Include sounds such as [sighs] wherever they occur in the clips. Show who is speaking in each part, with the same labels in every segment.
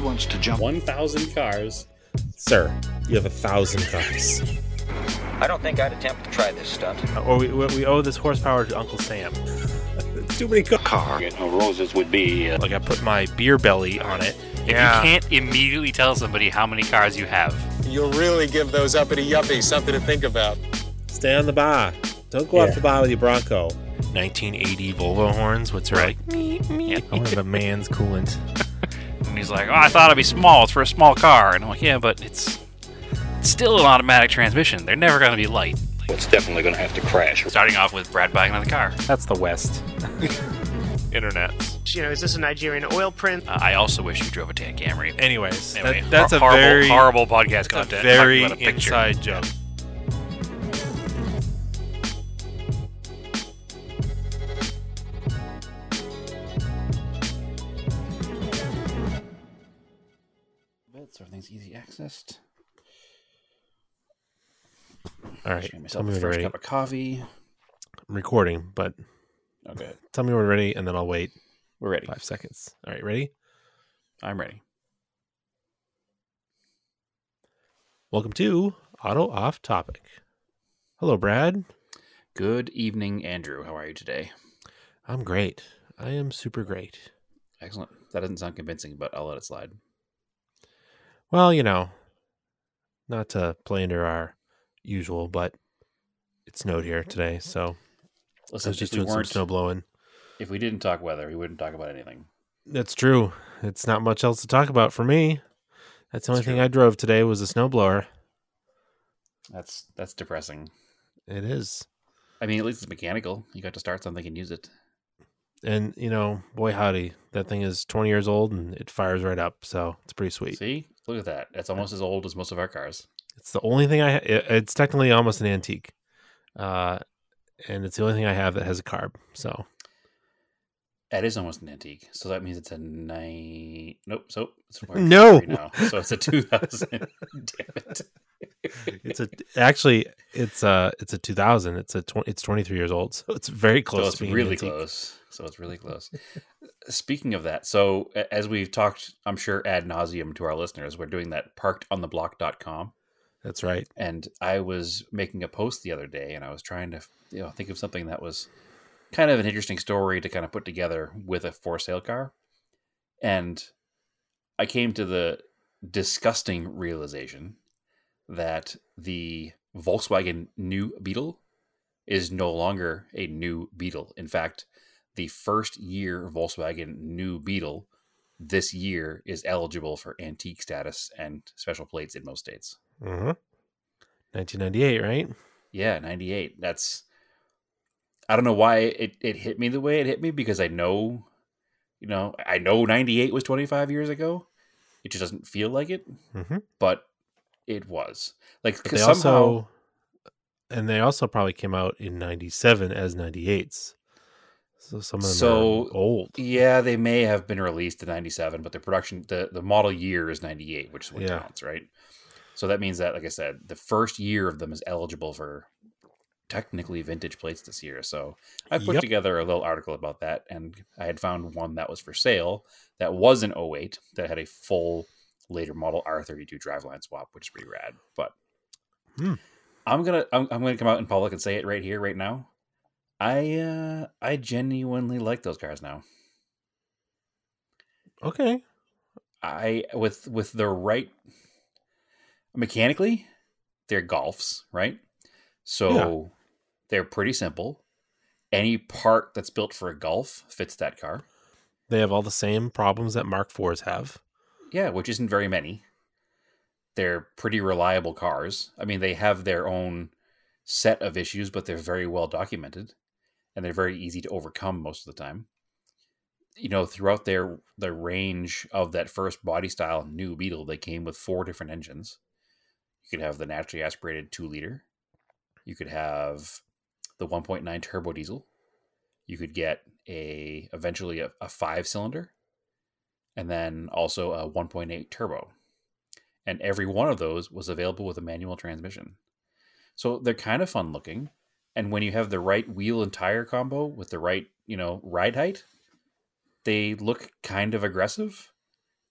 Speaker 1: He wants to jump.
Speaker 2: 1,000 cars. Sir, you have a thousand cars.
Speaker 3: I don't think I'd attempt to try this stunt.
Speaker 4: Or we, we owe this horsepower to Uncle Sam. [laughs]
Speaker 2: Too many cars.
Speaker 1: Car.
Speaker 5: You know, roses would be uh,
Speaker 4: Like I put my beer belly on it.
Speaker 6: If
Speaker 4: Yeah.
Speaker 6: you can't immediately tell somebody how many cars you have,
Speaker 7: You'll really give those uppity yuppies something to think about.
Speaker 2: Stay on the bar. Don't go off the bar with your Bronco.
Speaker 4: 1980 Volvo horns. What's right? I want to a man's coolant. [laughs]
Speaker 6: and he's like, "Oh, I thought it'd be small. It's for a small car." And I'm like, "Yeah, but it's, it's still an automatic transmission. They're never going to be light."
Speaker 5: it's definitely going to have to crash.
Speaker 6: Starting off with Brad buying another car.
Speaker 4: That's the West. [laughs] Internet.
Speaker 8: You know, is this a Nigerian oil print?
Speaker 6: Uh, I also wish you drove a Tan Camry.
Speaker 4: Anyways, that-
Speaker 6: Anyway,
Speaker 4: that's
Speaker 6: hor-
Speaker 4: a
Speaker 6: horrible,
Speaker 4: very
Speaker 6: horrible podcast
Speaker 4: that's a
Speaker 6: content.
Speaker 4: very
Speaker 6: a
Speaker 4: inside joke.
Speaker 6: Everything's.
Speaker 4: All right,
Speaker 6: Just myself
Speaker 4: me
Speaker 6: a
Speaker 4: when you're
Speaker 6: fresh
Speaker 4: ready.
Speaker 6: cup of coffee.
Speaker 4: I'm recording, but oh,
Speaker 6: Okay,
Speaker 4: tell me when we're ready, and then I'll wait
Speaker 6: we're ready.
Speaker 4: five seconds. All right, ready?
Speaker 6: I'm ready.
Speaker 4: Welcome to Auto Off Topic. Hello, Brad.
Speaker 6: Good evening, Andrew. How are you today?
Speaker 4: I'm great. I am super great.
Speaker 6: Excellent. That doesn't sound convincing, but I'll let it slide.
Speaker 4: Well, you know, not to play into our usual, but it snowed here mm-hmm. today, so I
Speaker 6: Listen,
Speaker 4: was just
Speaker 6: if we
Speaker 4: doing some snow blowing.
Speaker 6: if we didn't talk weather, we wouldn't talk about anything.
Speaker 4: That's true. It's not much else to talk about for me. That's the only
Speaker 6: It's
Speaker 4: thing
Speaker 6: true.
Speaker 4: I drove today was a snowblower.
Speaker 6: That's that's depressing.
Speaker 4: It is.
Speaker 6: I mean, at least it's mechanical. You got to start something and use it.
Speaker 4: And, you know, boy howdy, that thing is 20 years old and it fires right up. So it's pretty sweet.
Speaker 6: See, look at that. It's almost as old as most of our cars.
Speaker 4: It's the only thing I, ha- it's technically almost an antique. Uh, and it's the only thing I have that has a carb. So
Speaker 6: That is almost an antique. So that means it's a nine. Nope. So it's a [laughs]
Speaker 4: No.
Speaker 6: now. So it's a two thousand. [laughs] Damn it.
Speaker 4: it's a, actually, it's a, it's a 2000. It's a, tw- it's 23 years old. So it's very close
Speaker 6: so
Speaker 4: to
Speaker 6: it's
Speaker 4: being
Speaker 6: really
Speaker 4: antique.
Speaker 6: close. So it's really close. Speaking of that, so as we've talked, I'm sure ad nauseum to our listeners, we're doing that parkedontheblock.com.
Speaker 4: That's right.
Speaker 6: and I was making a post the other day, and I was trying to you know think of something that was kind of an interesting story to kind of put together with a for sale car, and I came to the disgusting realization that the Volkswagen New Beetle is no longer a new Beetle. In fact, the first year Volkswagen New Beetle this year is eligible for antique status and special plates in most states.
Speaker 4: Mm-hmm. 1998, right?
Speaker 6: Yeah, 98. That's I don't know why it, it hit me the way it hit me because I know you know, I know 98 was 25 years ago. It just doesn't feel like it,
Speaker 4: Mm-hmm.
Speaker 6: but it was. Like
Speaker 4: they
Speaker 6: somehow
Speaker 4: also, and they also probably came out in 97 as 98s. So some of them
Speaker 6: So-
Speaker 4: are old.
Speaker 6: yeah, they may have been released in 97, but the production the the model year is 98, which is what
Speaker 4: Yeah.
Speaker 6: counts, right? So that means that like I said, the first year of them is eligible for technically vintage plates this year. So I put
Speaker 4: Yep.
Speaker 6: together a little article about that, and I had found one that was for sale that was an 08 that had a full later model R32 driveline swap, which is pretty rad. But
Speaker 4: Hmm.
Speaker 6: I'm gonna I'm, I'm gonna come out in public and say it right here, right now. I uh I genuinely like those cars now.
Speaker 4: Okay.
Speaker 6: I with with the right mechanically, they're golfs, right? So they're pretty simple. Any part that's built for a golf fits that car.
Speaker 4: They have all the same problems that Mark IVs have.
Speaker 6: Yeah, which isn't very many. They're pretty reliable cars. I mean, they have their own set of issues, but they're very well documented and they're very easy to overcome most of the time. You know, throughout their the range of that first body style new Beetle, they came with four different engines. You could have the naturally aspirated 2 liter. You could have the 1.9 turbo diesel. You could get a eventually a, a 5 cylinder and then also a 1.8 turbo. And every one of those was available with a manual transmission. So they're kind of fun looking. And when you have the right wheel and tire combo with the right, you know, ride height, they look kind of aggressive.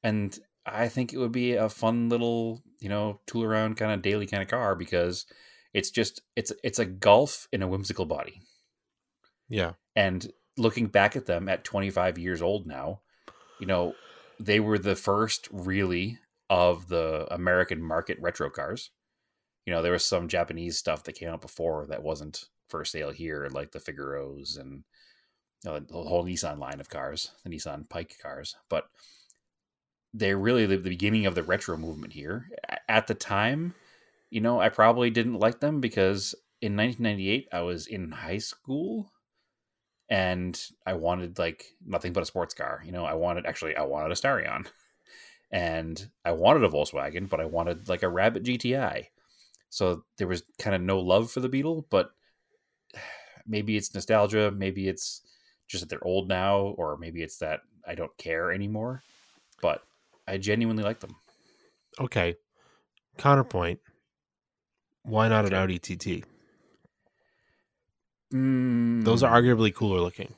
Speaker 6: And I think it would be a fun little, you know, tool around kind of daily kind of car because it's just it's it's a golf in a whimsical body.
Speaker 4: Yeah.
Speaker 6: And looking back at them at 25 years old now, you know, they were the first really of the American market retro cars. You know, there was some Japanese stuff that came out before that wasn't for sale here, like the Figaros and you know, the whole Nissan line of cars, the Nissan Pike cars. But they're really the, the beginning of the retro movement here. At the time, you know, I probably didn't like them because in 1998 I was in high school and I wanted like nothing but a sports car. You know, I wanted actually I wanted a Starion, [laughs] and I wanted a Volkswagen, but I wanted like a Rabbit GTI. So there was kind of no love for the Beetle, but [sighs] maybe it's nostalgia, maybe it's just that they're old now, or maybe it's that I don't care anymore. But I genuinely like them.
Speaker 4: Okay. Counterpoint. Why not an. Audi TT?
Speaker 6: Mm,
Speaker 4: Those are arguably cooler looking.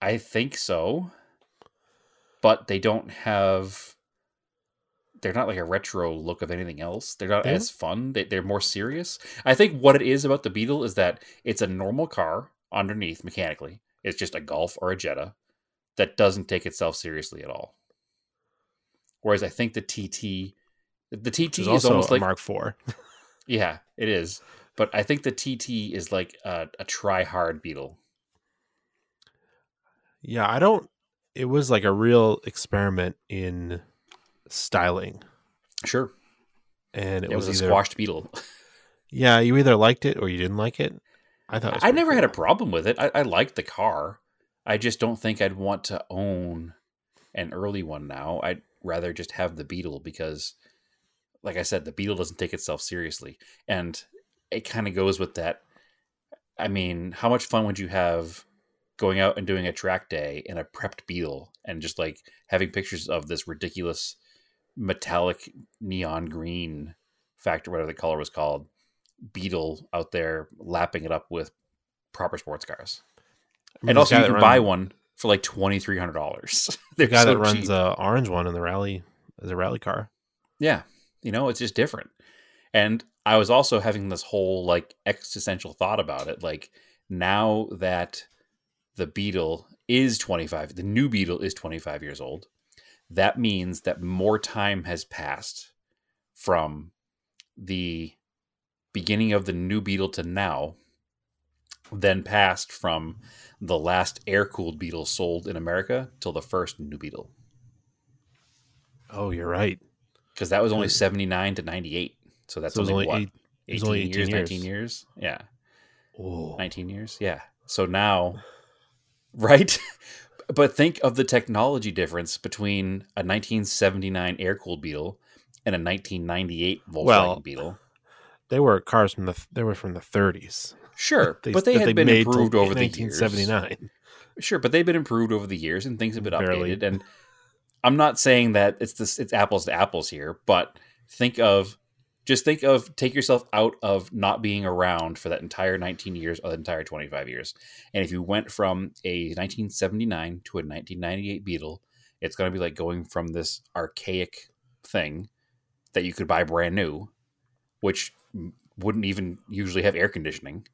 Speaker 6: I think so, but they don't have. They're not like a retro look of anything else. They're not as fun. They, they're more serious. I think what it is about the Beetle is that it's a normal car underneath mechanically. It's just a Golf or a Jetta that doesn't take itself seriously at all. Whereas I think the TT, the TT is,
Speaker 4: is
Speaker 6: almost
Speaker 4: a
Speaker 6: like
Speaker 4: Mark IV. [laughs]
Speaker 6: yeah, it is. But I think the TT is like a, a try hard Beetle.
Speaker 4: Yeah, I don't. It was like a real experiment in styling,
Speaker 6: Sure,
Speaker 4: and it,
Speaker 6: it, was,
Speaker 4: was,
Speaker 6: a
Speaker 4: either
Speaker 6: squashed Beetle. [laughs]
Speaker 4: yeah, you either liked it or you didn't like it. I thought
Speaker 6: I never had a problem with it. I, I liked the car. I just don't think I'd want to own an early one now. I'd rather just have the Beetle because, like I said, the Beetle doesn't take itself seriously, and it kind of goes with that. I mean, how much fun would you have going out and doing a track day in a prepped Beetle and just like having pictures of this ridiculous metallic neon green factor, whatever the color was called, Beetle out there lapping it up with proper sports cars.
Speaker 4: I mean,
Speaker 6: and also, you can buy one for like twenty three hundred dollars. [laughs]
Speaker 4: The guy
Speaker 6: so
Speaker 4: that runs
Speaker 6: cheap.
Speaker 4: the orange one in the rally as a rally car.
Speaker 6: Yeah, you know, it's just different. And I was also having this whole like existential thought about it. Like now that the Beetle is 25, the new Beetle is 25 years old, that means that more time has passed from the beginning of the new Beetle to now than passed from the last air cooled Beetle sold in America till the first new Beetle.
Speaker 4: Oh, you're right.
Speaker 6: Because that was only 79 to 98. So that's
Speaker 4: So
Speaker 6: only,
Speaker 4: only
Speaker 6: what?
Speaker 4: eight-
Speaker 6: 18,
Speaker 4: was only 18
Speaker 6: years,
Speaker 4: years.
Speaker 6: 19 years? Yeah.
Speaker 4: Oh,
Speaker 6: 19 years? Yeah. So now, [sighs] right? But think of the technology difference between a 1979 air cooled Beetle and a 1998 Volkswagen
Speaker 4: Well,
Speaker 6: Beetle.
Speaker 4: they were cars from the they were from the 30s.
Speaker 6: Sure, [laughs] but they had been
Speaker 4: made till
Speaker 6: improved over the years.
Speaker 4: 1979.
Speaker 6: Sure, but they've been improved over the years and things have been
Speaker 4: Barely.
Speaker 6: updated. And I'm not saying that it's this it's apples to apples here, but think of just think of take yourself out of not being around for that entire 19 years or the entire 25 years. And if you went from a 1979 to a 1998 Beetle, it's going to be like going from this archaic thing that you could buy brand new, which wouldn't even usually have air conditioning,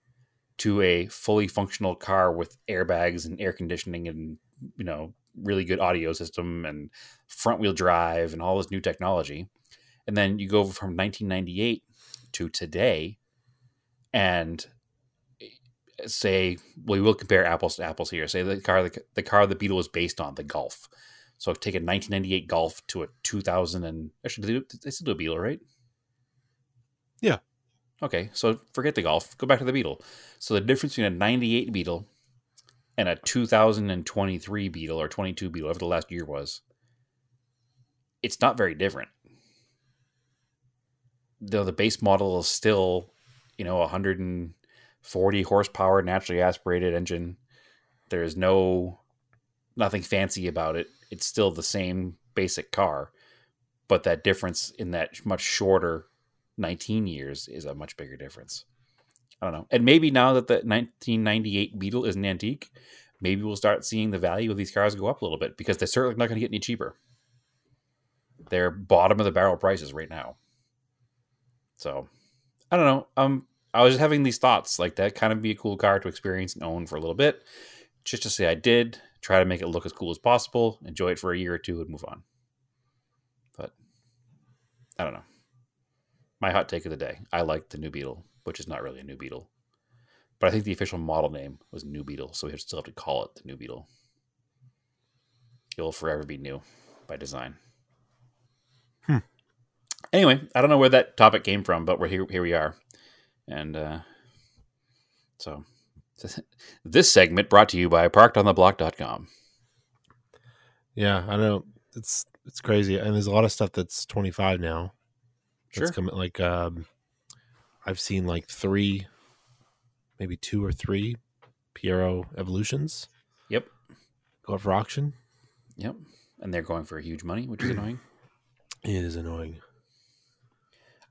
Speaker 6: to a fully functional car with airbags and air conditioning and you know really good audio system and front wheel drive and all this new technology and then you go from 1998 to today and eh, say we will compare apples to apples here. Say the car the, the car the beetle was based on the golf so take a 1998 golf to a 2000 and actually they, do- they still do a beetle right?
Speaker 4: Yeah.
Speaker 6: okay so forget the golf go back to the beetle. So the difference between a 98 beetle and a 2023 beetle or 22 beetle whatever the last year was it's not very different though the base model is still, you know, 140 horsepower naturally aspirated engine. There's no nothing fancy about it. It's still the same basic car, but that difference in that much shorter 19 years is a much bigger difference. I don't know. And maybe now that the 1998 Beetle is an antique, maybe we'll start seeing the value of these cars go up a little bit because they're certainly not going to get any cheaper. they're bottom of the barrel prices right now. So I don't know. Um, I was just having these thoughts like that kind of be a cool car to experience and own for a little bit, just to say I did try to make it look as cool as possible, enjoy it for a year or two, and move on. But I don't know. My hot take of the day: I like the new Beetle, which is not really a new Beetle, but I think the official model name was New Beetle, so we still have to call it the New Beetle. It'll forever be new by design.
Speaker 4: Hmm.
Speaker 6: Anyway, I don't know where that topic came from, but we're here. Here we are, and uh, so [laughs] this segment brought to you by ParkedOnTheBlock.com.
Speaker 4: Yeah, I know it's it's crazy, and there's a lot of stuff that's 25 now.
Speaker 6: Sure.
Speaker 4: Coming like um, I've seen like three, maybe two or three Piero evolutions
Speaker 6: Yep,
Speaker 4: go up for auction.
Speaker 6: yep, and they're going for huge money, which is annoying. [clears throat]
Speaker 4: It is annoying.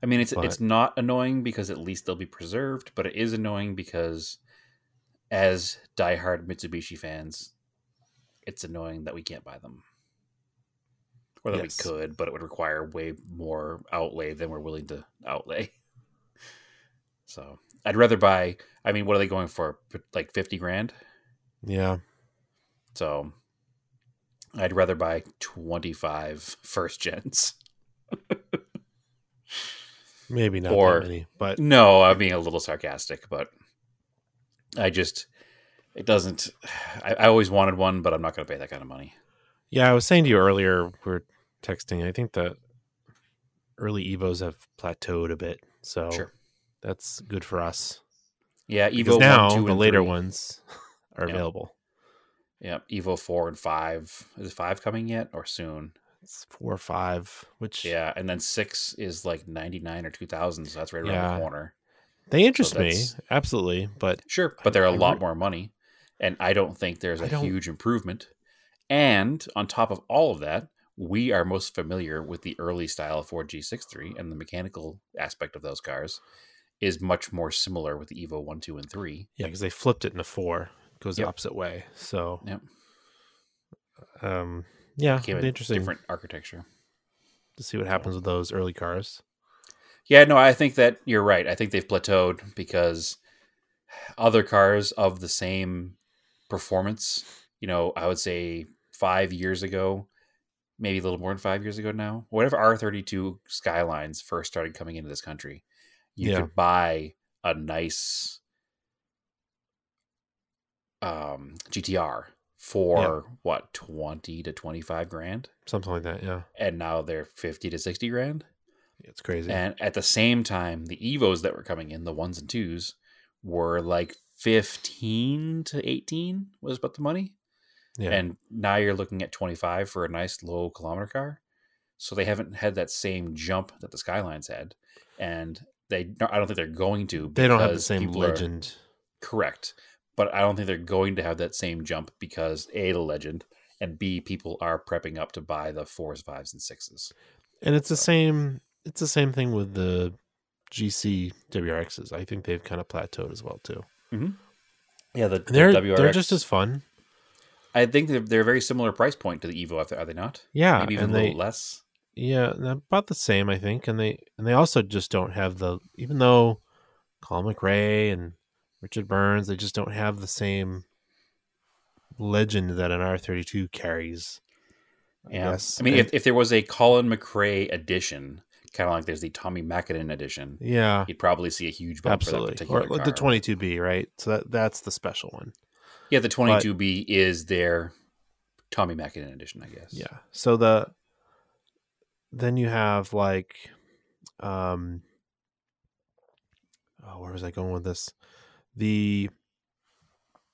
Speaker 6: I mean, it's
Speaker 4: But-
Speaker 6: it's not annoying because at least they'll be preserved, but it is annoying because as diehard Mitsubishi fans, it's annoying that we can't buy them. Or that
Speaker 4: Yes.
Speaker 6: we could, but it would require way more outlay than we're willing to outlay. [laughs] So I'd rather buy. I mean, what are they going for? Like fifty grand.
Speaker 4: Yeah,
Speaker 6: So I'd rather buy 25 first gens. [laughs]
Speaker 4: maybe not
Speaker 6: Or-
Speaker 4: that many, but
Speaker 6: No, I'm being a little sarcastic, but I just it doesn't. I, I always wanted one, but I'm not going to pay that kind of money.
Speaker 4: yeah, I was saying to you earlier, we are texting. I think the early Evos have plateaued a bit, so
Speaker 6: Sure.
Speaker 4: that's good for us.
Speaker 6: Yeah,
Speaker 4: Because
Speaker 6: Evo
Speaker 4: now
Speaker 6: one, two,
Speaker 4: the
Speaker 6: and
Speaker 4: later
Speaker 6: three.
Speaker 4: ones are
Speaker 6: Yeah.
Speaker 4: available.
Speaker 6: Yeah, Evo four and five. Is five coming yet or soon?
Speaker 4: It's four or five, which
Speaker 6: Yeah, and then six is like 99 or 2000, so that's right around
Speaker 4: Yeah.
Speaker 6: the corner.
Speaker 4: they interest me absolutely, but
Speaker 6: Sure, but they're a
Speaker 4: I
Speaker 6: lot
Speaker 4: re-
Speaker 6: more money, and I don't think there's a huge improvement. And on top of all of that, we are most familiar with the early style 4G63, and the mechanical aspect of those cars is much more similar with the Evo one, two, and three.
Speaker 4: yeah, because they flipped it in into four, it goes
Speaker 6: Yep.
Speaker 4: the opposite way. So,
Speaker 6: Yep,
Speaker 4: um, yeah, interesting
Speaker 6: different architecture.
Speaker 4: to see what happens with those early cars.
Speaker 6: Yeah, no, I think that you're right. I think they've plateaued because other cars of the same performance, you know, I would say five years ago, maybe a little more than five years ago now, whatever R32 Skylines first started coming into this country, you
Speaker 4: Yeah.
Speaker 6: could buy a nice um, GTR for what, 20 to 25 grand?
Speaker 4: Something like that. Yeah,
Speaker 6: And now they're 50 to 60 grand.
Speaker 4: it's crazy.
Speaker 6: And at the same time, the Evos that were coming in, the ones and twos, were like 15 to 18 was about the money.
Speaker 4: yeah,
Speaker 6: And now you're looking at 25 for a nice low kilometer car. So they haven't had that same jump that the Skylines had. And they, I don't think they're going to.
Speaker 4: they don't have the same
Speaker 6: people are-
Speaker 4: legend.
Speaker 6: correct. But I don't think they're going to have that same jump because A, the legend, and B, people are prepping up to buy the fours, fives, and sixes.
Speaker 4: And it's the same. It's the same thing with the GC WRXs. I think they've kind of plateaued as well too. Mm-hmm.
Speaker 6: Yeah, the,
Speaker 4: they're
Speaker 6: the
Speaker 4: they're just as fun.
Speaker 6: I think they're, they're a very similar price point to the Evo, are they- not?
Speaker 4: Yeah,
Speaker 6: Maybe even a
Speaker 4: they
Speaker 6: little less.
Speaker 4: yeah they're about the same I think, and they and they also just don't have the even though Colin McRae and Richard Burns they just don't have the same legend that an R thirty two carries.
Speaker 6: Yeah.
Speaker 4: guess.
Speaker 6: I mean, if, if there was a Colin McRae edition, kind of like there's the Tommi Mäkinen edition,
Speaker 4: yeah,
Speaker 6: you'd probably see a huge bump for that
Speaker 4: absolutely,
Speaker 6: particular
Speaker 4: or
Speaker 6: car.
Speaker 4: the twenty two B right. So that that's the special one.
Speaker 6: Yeah, the 22B is their Tommi Mäkinen edition, I guess.
Speaker 4: Yeah. So the then you have like um oh where was I going with this? The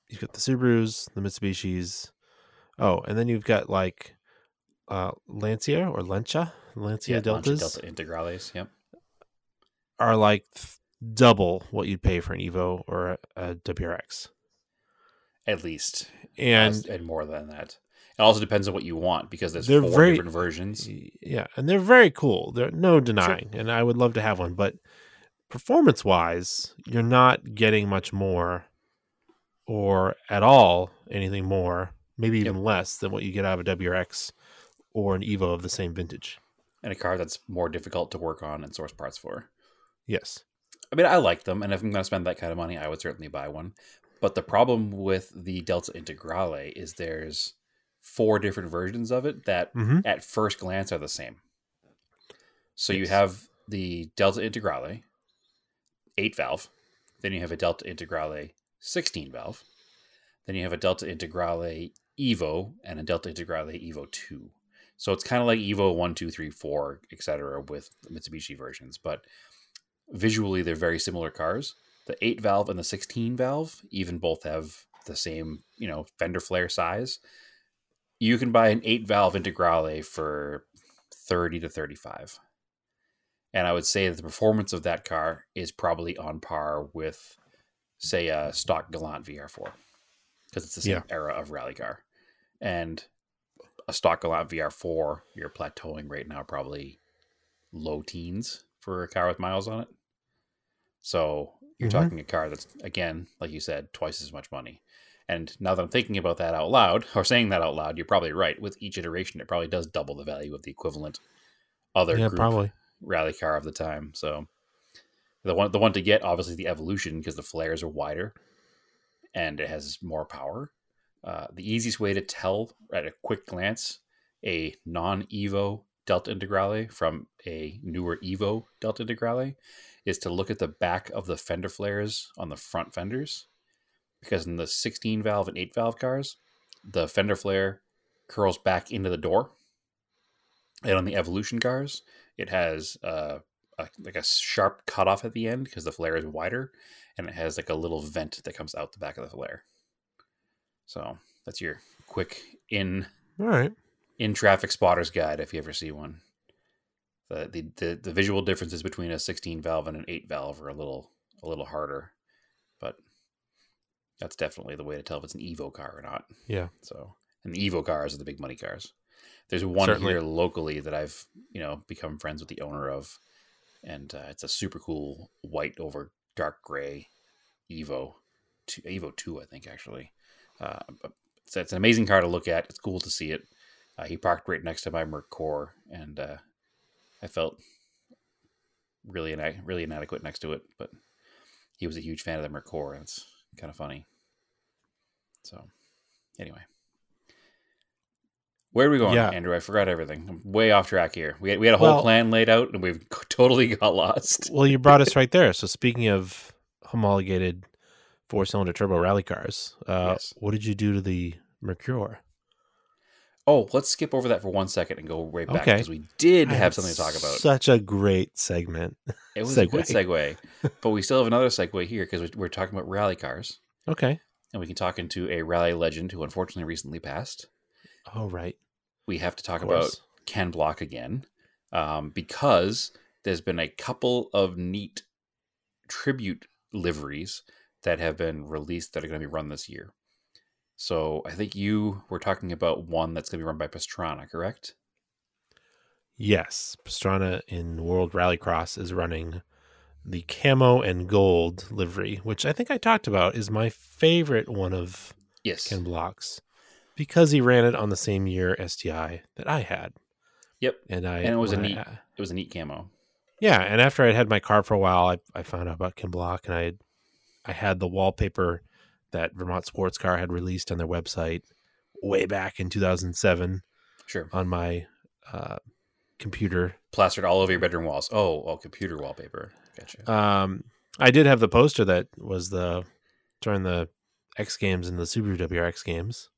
Speaker 4: you've got the Subarus, the Mitsubishis. Oh, and then you've got like uh Lancia or Lancia, Lancia
Speaker 6: Yeah, Lancia
Speaker 4: Deltas
Speaker 6: Delta Integrales. Yep.
Speaker 4: are like th- double what you'd pay for an Evo or a, a WRX.
Speaker 6: At least.
Speaker 4: And
Speaker 6: As- and more than that. It also depends on what you want because there's
Speaker 4: They're
Speaker 6: four
Speaker 4: very-
Speaker 6: different versions.
Speaker 4: Yeah, and they're very cool. They're no denying, and I would love to have one. But performance wise, you're not getting much more, or at all anything more, maybe even less than what you get out of a WRX or an Evo of the same vintage.
Speaker 6: and a car that's more difficult to work on and source parts for.
Speaker 4: Yes.
Speaker 6: I mean, I like them, and if I'm going to spend that kind of money, I would certainly buy one. But the problem with the Delta Integrale is there's four different versions of it that,
Speaker 4: Mm-hmm.
Speaker 6: at first glance, are the same. So you have the Delta Integrale, eight valve. Then you have a Delta Integrale 16 valve. Then you have a Delta Integrale Evo and a Delta Integrale Evo 2. So it's kind of like Evo 1, 2, 3, 4, etc. with Mitsubishi versions, but visually they're very similar cars. The 8 valve and the 16 valve even both have the same, you know, fender flare size. You can buy an 8 valve Integrale for 30 to 35. And I would say that the performance of that car is probably on par with, say, a stock Galant VR4 because it's the same
Speaker 4: Yeah.
Speaker 6: era of rally car. And a stock Galant VR4, you're plateauing right now probably low teens for a car with miles on it. So you're
Speaker 4: Mhm.
Speaker 6: talking a car that's, again, like you said, twice as much money. And now that I'm thinking about that out loud, or saying that out loud, you're probably right. With each iteration, it probably does double the value of the equivalent other
Speaker 4: Yeah,
Speaker 6: group
Speaker 4: probably.
Speaker 6: Rally car of the time. So the one the one to get obviously the evolution because the flares are wider and it has more power. Uh, the easiest way to tell at a quick glance a non Evo Delta Integrale from a newer Evo Delta Integrale is to look at the back of the fender flares on the front fenders. Because in the 16 valve and 8 valve cars, the fender flare curls back into the door. And on the Evolution cars, it has uh, a, like a sharp cutoff at the end because the flare is wider, and it has like a little vent that comes out the back of the flare. So that's your quick in
Speaker 4: All right.
Speaker 6: in traffic spotters guide if you ever see one. The, the the the visual differences between a 16 valve and an 8 valve are a little a little harder, but that's definitely the way to tell if it's an Evo car or not.
Speaker 4: Yeah.
Speaker 6: So, and the Evo cars are the big money cars. There's one
Speaker 4: Certainly.
Speaker 6: here locally that I've you know become friends with the owner of, and uh, it's a super cool white over dark gray Evo, two, Evo two I think actually. Uh, it's, it's an amazing car to look at. It's cool to see it. Uh, he parked right next to my Merkur, and uh, I felt really ina- really inadequate next to it. But he was a huge fan of the Merkur, and it's kind of funny. So, anyway, where are we going,
Speaker 4: Yeah.
Speaker 6: Andrew? I forgot everything. I'm way off track here. We had, we had a whole
Speaker 4: Well-
Speaker 6: plan laid out, and we've [laughs] totally got lost.
Speaker 4: Well, you brought us right there. So speaking of homologated four cylinder turbo rally cars, uh,
Speaker 6: Yes.
Speaker 4: what did you do to the Merkur?
Speaker 6: Oh, let's skip over that for one second and go right back
Speaker 4: Okay.
Speaker 6: because we did
Speaker 4: I
Speaker 6: have something to talk about.
Speaker 4: Such a great segment.
Speaker 6: It was a good
Speaker 4: segue.
Speaker 6: segue, but we still have another segue here because we're talking about rally cars,
Speaker 4: Okay.
Speaker 6: and we can talk into a rally legend who unfortunately recently passed.
Speaker 4: Oh, right.
Speaker 6: We have to talk about. Ken Block again um, because there's been a couple of neat tribute liveries that have been released that are going to be run this year. So I think you were talking about one that's going to be run by Pastrana, correct?
Speaker 4: Yes, Pastrana in World Rallycross is running the camo and gold livery, which I think I talked about is my favorite one of
Speaker 6: Yes.
Speaker 4: Ken Block's because he ran it on the same year STI that I had.
Speaker 6: Yep.
Speaker 4: And I
Speaker 6: And it was a
Speaker 4: when I-
Speaker 6: neat- It was a neat camo.
Speaker 4: Yeah, and after I'd had my car for a while, I, I found out about Ken Block, and I had, I had the wallpaper that Vermont Sports Car had released on their website way back in 2007
Speaker 6: Sure.
Speaker 4: on my uh, computer.
Speaker 6: Plastered all over your bedroom walls. Oh, oh, computer wallpaper. Gotcha.
Speaker 4: Um, I did have the poster that was the during the X Games and the Subaru WRX games.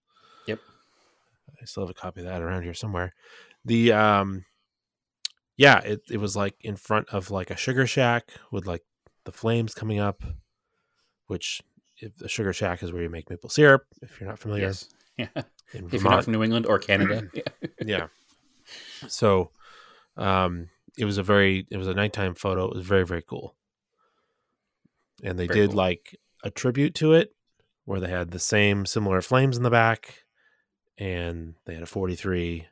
Speaker 4: I still have a copy of that around here somewhere. The um, yeah, it it was like in front of like a sugar shack with like the flames coming up, which if the sugar shack is where you make maple syrup. If you're not familiar,
Speaker 6: yes. [laughs] Yeah. If you're not from New England or Canada. [clears throat] yeah.
Speaker 4: yeah. [laughs] So, um, it was a very it was a nighttime photo. It was very very cool, and they
Speaker 6: Very
Speaker 4: did
Speaker 6: cool.
Speaker 4: like a tribute to it, where they had the same similar flames in the back, and they had a forty three,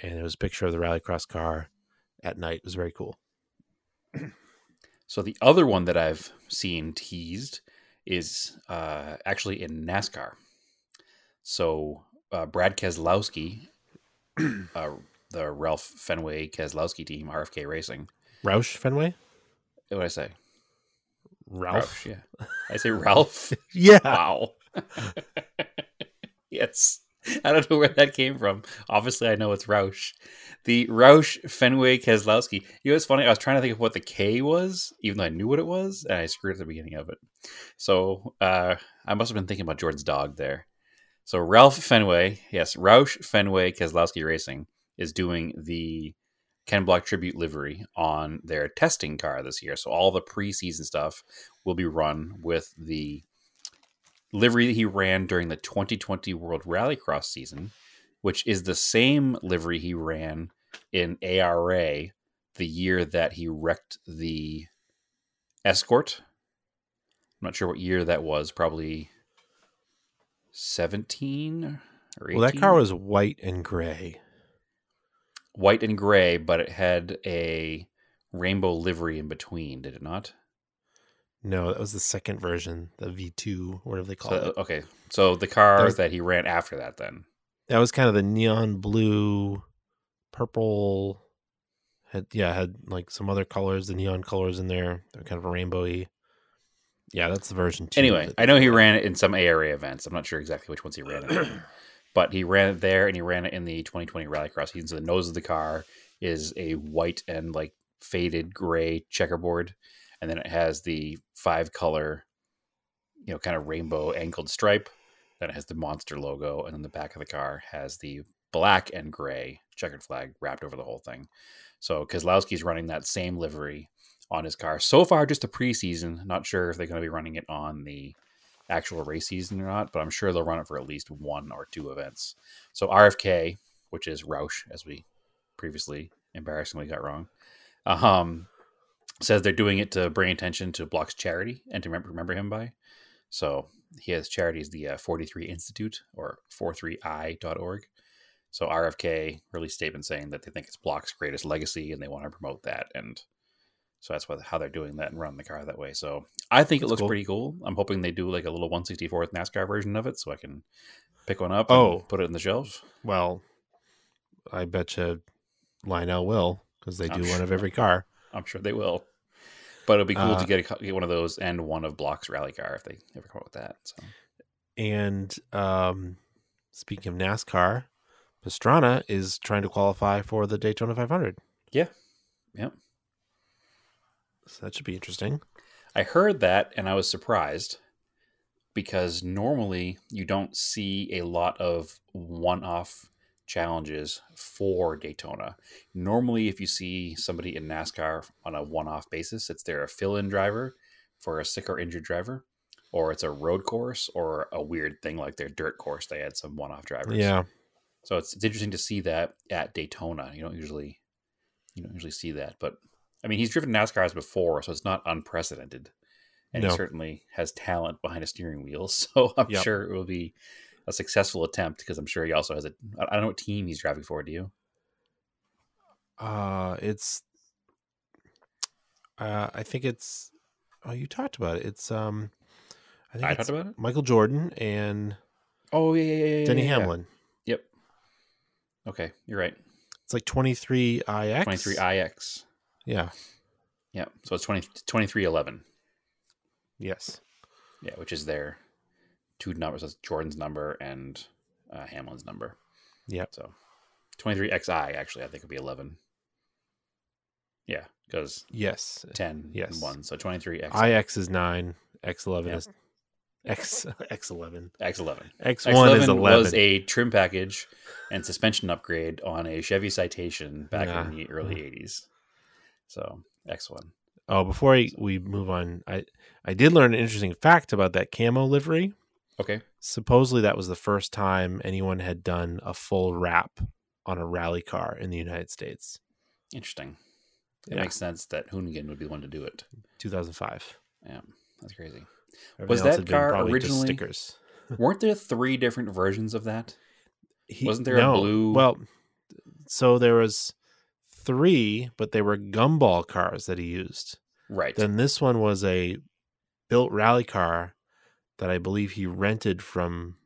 Speaker 4: and it was a picture of the rallycross car at night. It was very cool. [clears throat]
Speaker 6: So the other one that I've seen teased is uh, actually in NASCAR. So uh, Brad Keselowski [clears throat] uh, the Ralph Fenway Keselowski team, RFK Racing.
Speaker 4: Roush Fenway?
Speaker 6: What did I say?
Speaker 4: Ralph.
Speaker 6: Roush, yeah. I say Ralph. [laughs]
Speaker 4: Yeah.
Speaker 6: Wow. [laughs] yes. [laughs] I don't know where that came from. Obviously, I know it's Roush. The Roush Fenway Keselowski. You know, it's funny. I was trying to think of what the K was, even though I knew what it was, and I screwed at the beginning of it. So uh, I must have been thinking about Jordan's dog there. So Ralph Fenway, yes, Roush Fenway Keselowski Racing is doing the Ken Block tribute livery on their testing car this year. So all the preseason stuff will be run with the livery that he ran during the 2020 World Rallycross season, which is the same livery he ran in ARA the year that he wrecked the Escort. I'm not sure what year that was, probably 17 or 18.
Speaker 4: Well, that car was white and gray.
Speaker 6: white and gray, but it had a rainbow livery in between, did it not?
Speaker 4: No, that was the second version, the V2, whatever they call
Speaker 6: So,
Speaker 4: it.
Speaker 6: okay. So the car
Speaker 4: That
Speaker 6: that, he ran after that then.
Speaker 4: That was kind of the neon blue, purple. Had yeah, had like some other colors, the neon colors in there. They're kind of a rainbowy. Yeah, that's the version two.
Speaker 6: Anyway, I know he ran it in some ARA events. I'm not sure exactly which ones he ran it in. [clears throat] But he ran it there and he ran it in the 2020 Rallycross. So the nose of the car is a white and like faded gray checkerboard. And then it has the five color, you know, kind of rainbow angled stripe. Then it has the monster logo. And then the back of the car has the black and gray checkered flag wrapped over the whole thing. So Keselowski's running that same livery on his car. So far, just the preseason. Not sure if they're going to be running it on the actual race season or not, but I'm sure they'll run it for at least one or two events. So RFK, which is Roush, as we previously embarrassingly got wrong, um, says they're doing it to bring attention to Block's charity and to remember, remember him by. So he has charities, the uh, 43 Institute or 43i.org. So RFK released a statement saying that they think it's Block's greatest legacy and they want to promote that. And so that's what, how they're doing that and running the car that way. So I think it looks
Speaker 4: cool.
Speaker 6: pretty cool. I'm hoping they do like a little 164th NASCAR version of it so I can pick one up
Speaker 4: Oh.
Speaker 6: and put it in the shelves.
Speaker 4: well, I bet you Lionel will because they
Speaker 6: I'm
Speaker 4: do one of every car.
Speaker 6: I'm sure they will. But it'll be cool
Speaker 4: Uh,
Speaker 6: to get, a, get one of those and one of Block's rally car if they ever come up with that. So
Speaker 4: And um, speaking of NASCAR, Pastrana is trying to qualify for the Daytona 500.
Speaker 6: yeah, yep.
Speaker 4: So that should be interesting.
Speaker 6: I heard that and I was surprised because normally you don't see a lot of one off challenges for Daytona. Normally, if you see somebody in NASCAR on a one off basis, it's they're a fill in driver for a sick or injured driver, or it's a road course or a weird thing like their dirt course. They had some one off drivers.
Speaker 4: Yeah.
Speaker 6: So it's, it's interesting to see that at Daytona. You don't usually you don't usually see that, but I mean he's driven NASCARs before, so it's not unprecedented, and
Speaker 4: No.
Speaker 6: he certainly has talent behind a steering wheel. [laughs] So I'm
Speaker 4: Yep.
Speaker 6: sure it will be a successful attempt because I'm sure he also has a I don't know what team he's driving for. Do you?
Speaker 4: Uh, it's. Uh, I think it's. Oh, you talked about it. It's um. I think
Speaker 6: I talked about it.
Speaker 4: Michael Jordan and
Speaker 6: Oh yeah, yeah, yeah, yeah
Speaker 4: Denny
Speaker 6: yeah, yeah.
Speaker 4: Hamlin.
Speaker 6: Yep. Okay, you're right.
Speaker 4: It's like twenty three IX.
Speaker 6: 23 IX.
Speaker 4: Yeah.
Speaker 6: Yeah, so it's 20, 2311.
Speaker 4: Yes.
Speaker 6: Yeah, which is their two numbers. That's Jordan's number and uh, Hamlin's number.
Speaker 4: Yep.
Speaker 6: So 23XI, actually, I think would be 11. Yeah, because
Speaker 4: Yes.
Speaker 6: 10
Speaker 4: Yes.
Speaker 6: and 1. So 23X,
Speaker 4: IX is nine. X eleven
Speaker 6: Yep.
Speaker 4: is X [laughs] X eleven.
Speaker 6: X11.
Speaker 4: X one
Speaker 6: X11
Speaker 4: eleven.
Speaker 6: was a trim package and suspension upgrade on a Chevy Citation back
Speaker 4: Yeah.
Speaker 6: in the early 80s. So X1.
Speaker 4: oh, before I, we move on, I I did learn an interesting fact about that camo livery.
Speaker 6: Okay.
Speaker 4: Supposedly, that was the first time anyone had done a full wrap on a rally car in the United States.
Speaker 6: Interesting. It
Speaker 4: Yeah.
Speaker 6: makes sense that Hoonigan would be the one to do it.
Speaker 4: 2005.
Speaker 6: Yeah, that's crazy.
Speaker 4: Everything
Speaker 6: Was that car originally-
Speaker 4: stickers? [laughs]
Speaker 6: Weren't there three different versions of that?
Speaker 4: He-
Speaker 6: Wasn't there a blue-
Speaker 4: Well, so there was three, but they were gumball cars that he used.
Speaker 6: Right.
Speaker 4: Then this one was a built rally car that I believe he rented from.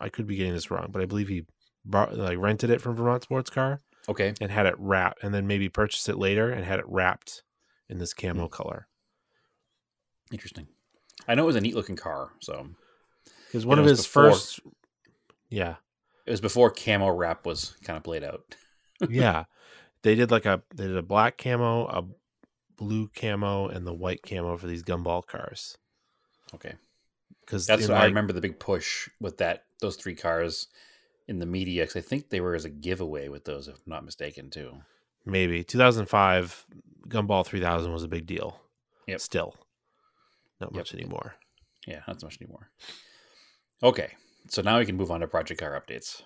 Speaker 4: I could be getting this wrong, but I believe he bought, like rented it from Vermont Sports Car.
Speaker 6: Okay.
Speaker 4: and had it wrapped, and then maybe purchase it later and had it wrapped in this
Speaker 6: Hmm.
Speaker 4: camo color.
Speaker 6: Interesting. I know it was a neat looking car, so
Speaker 4: Because one of his
Speaker 6: before-
Speaker 4: first, yeah,
Speaker 6: it was before camo wrap was kind of played out. [laughs]
Speaker 4: yeah, they did like a they did a black camo, a blue camo, and the white camo for these gumball cars.
Speaker 6: Okay.
Speaker 4: Because
Speaker 6: That's what I remember the big push with that those three cars in the media because I think they were as a giveaway with those, if I'm not mistaken, too.
Speaker 4: maybe 2005 Gumball 3000 was a big deal.
Speaker 6: Yep.
Speaker 4: Still, not
Speaker 6: Yep.
Speaker 4: much anymore.
Speaker 6: Yeah, not so much anymore. Okay, so now we can move on to project car updates.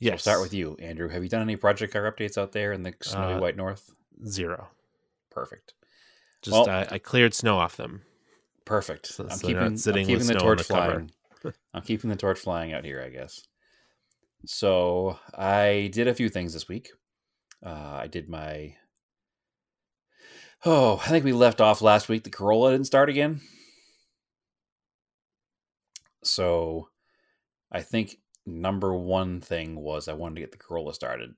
Speaker 4: Yes.
Speaker 6: We'll start with you, Andrew. Have you done any project car updates out there in the snowy
Speaker 4: Uh,
Speaker 6: white north?
Speaker 4: zero.
Speaker 6: Perfect.
Speaker 4: Just
Speaker 6: Well-
Speaker 4: I, I cleared snow off them.
Speaker 6: Perfect.
Speaker 4: So-
Speaker 6: I'm
Speaker 4: so
Speaker 6: keeping, I'm keeping the torch
Speaker 4: the
Speaker 6: flying. I'm keeping the torch flying out here, I guess. So I did a few things this week. Uh, I did my. Oh, I think we left off last week. The Corolla didn't start again. So I think number one thing was I wanted to get the Corolla started.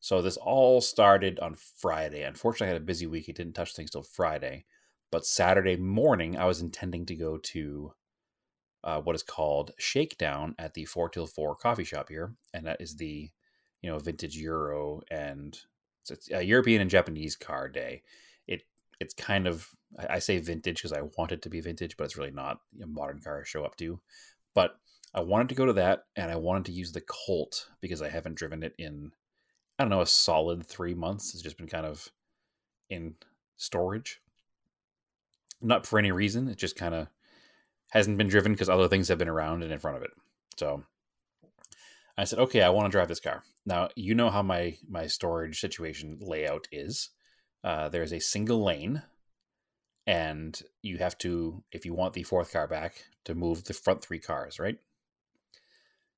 Speaker 6: So this all started on Friday. Unfortunately, I had a busy week. I didn't touch things till Friday. But Saturday morning, I was intending to go to uh, what is called Shakedown at the Four Till Four coffee shop here, and that is the you know vintage Euro and it's a European and Japanese car day. It it's kind of I say vintage because I want it to be vintage, but it's really not. A modern car show up to, but I wanted to go to that, and I wanted to use the Colt because I haven't driven it in I don't know a solid three months. It's just been kind of in storage not for any reason. It just kind of hasn't been driven because other things have been around and in front of it. So I said, okay, I want to drive this car. Now you know how my my storage situation layout is. Uh, there's a single lane, and you have to, if you want the fourth car back, to move the front three cars, right?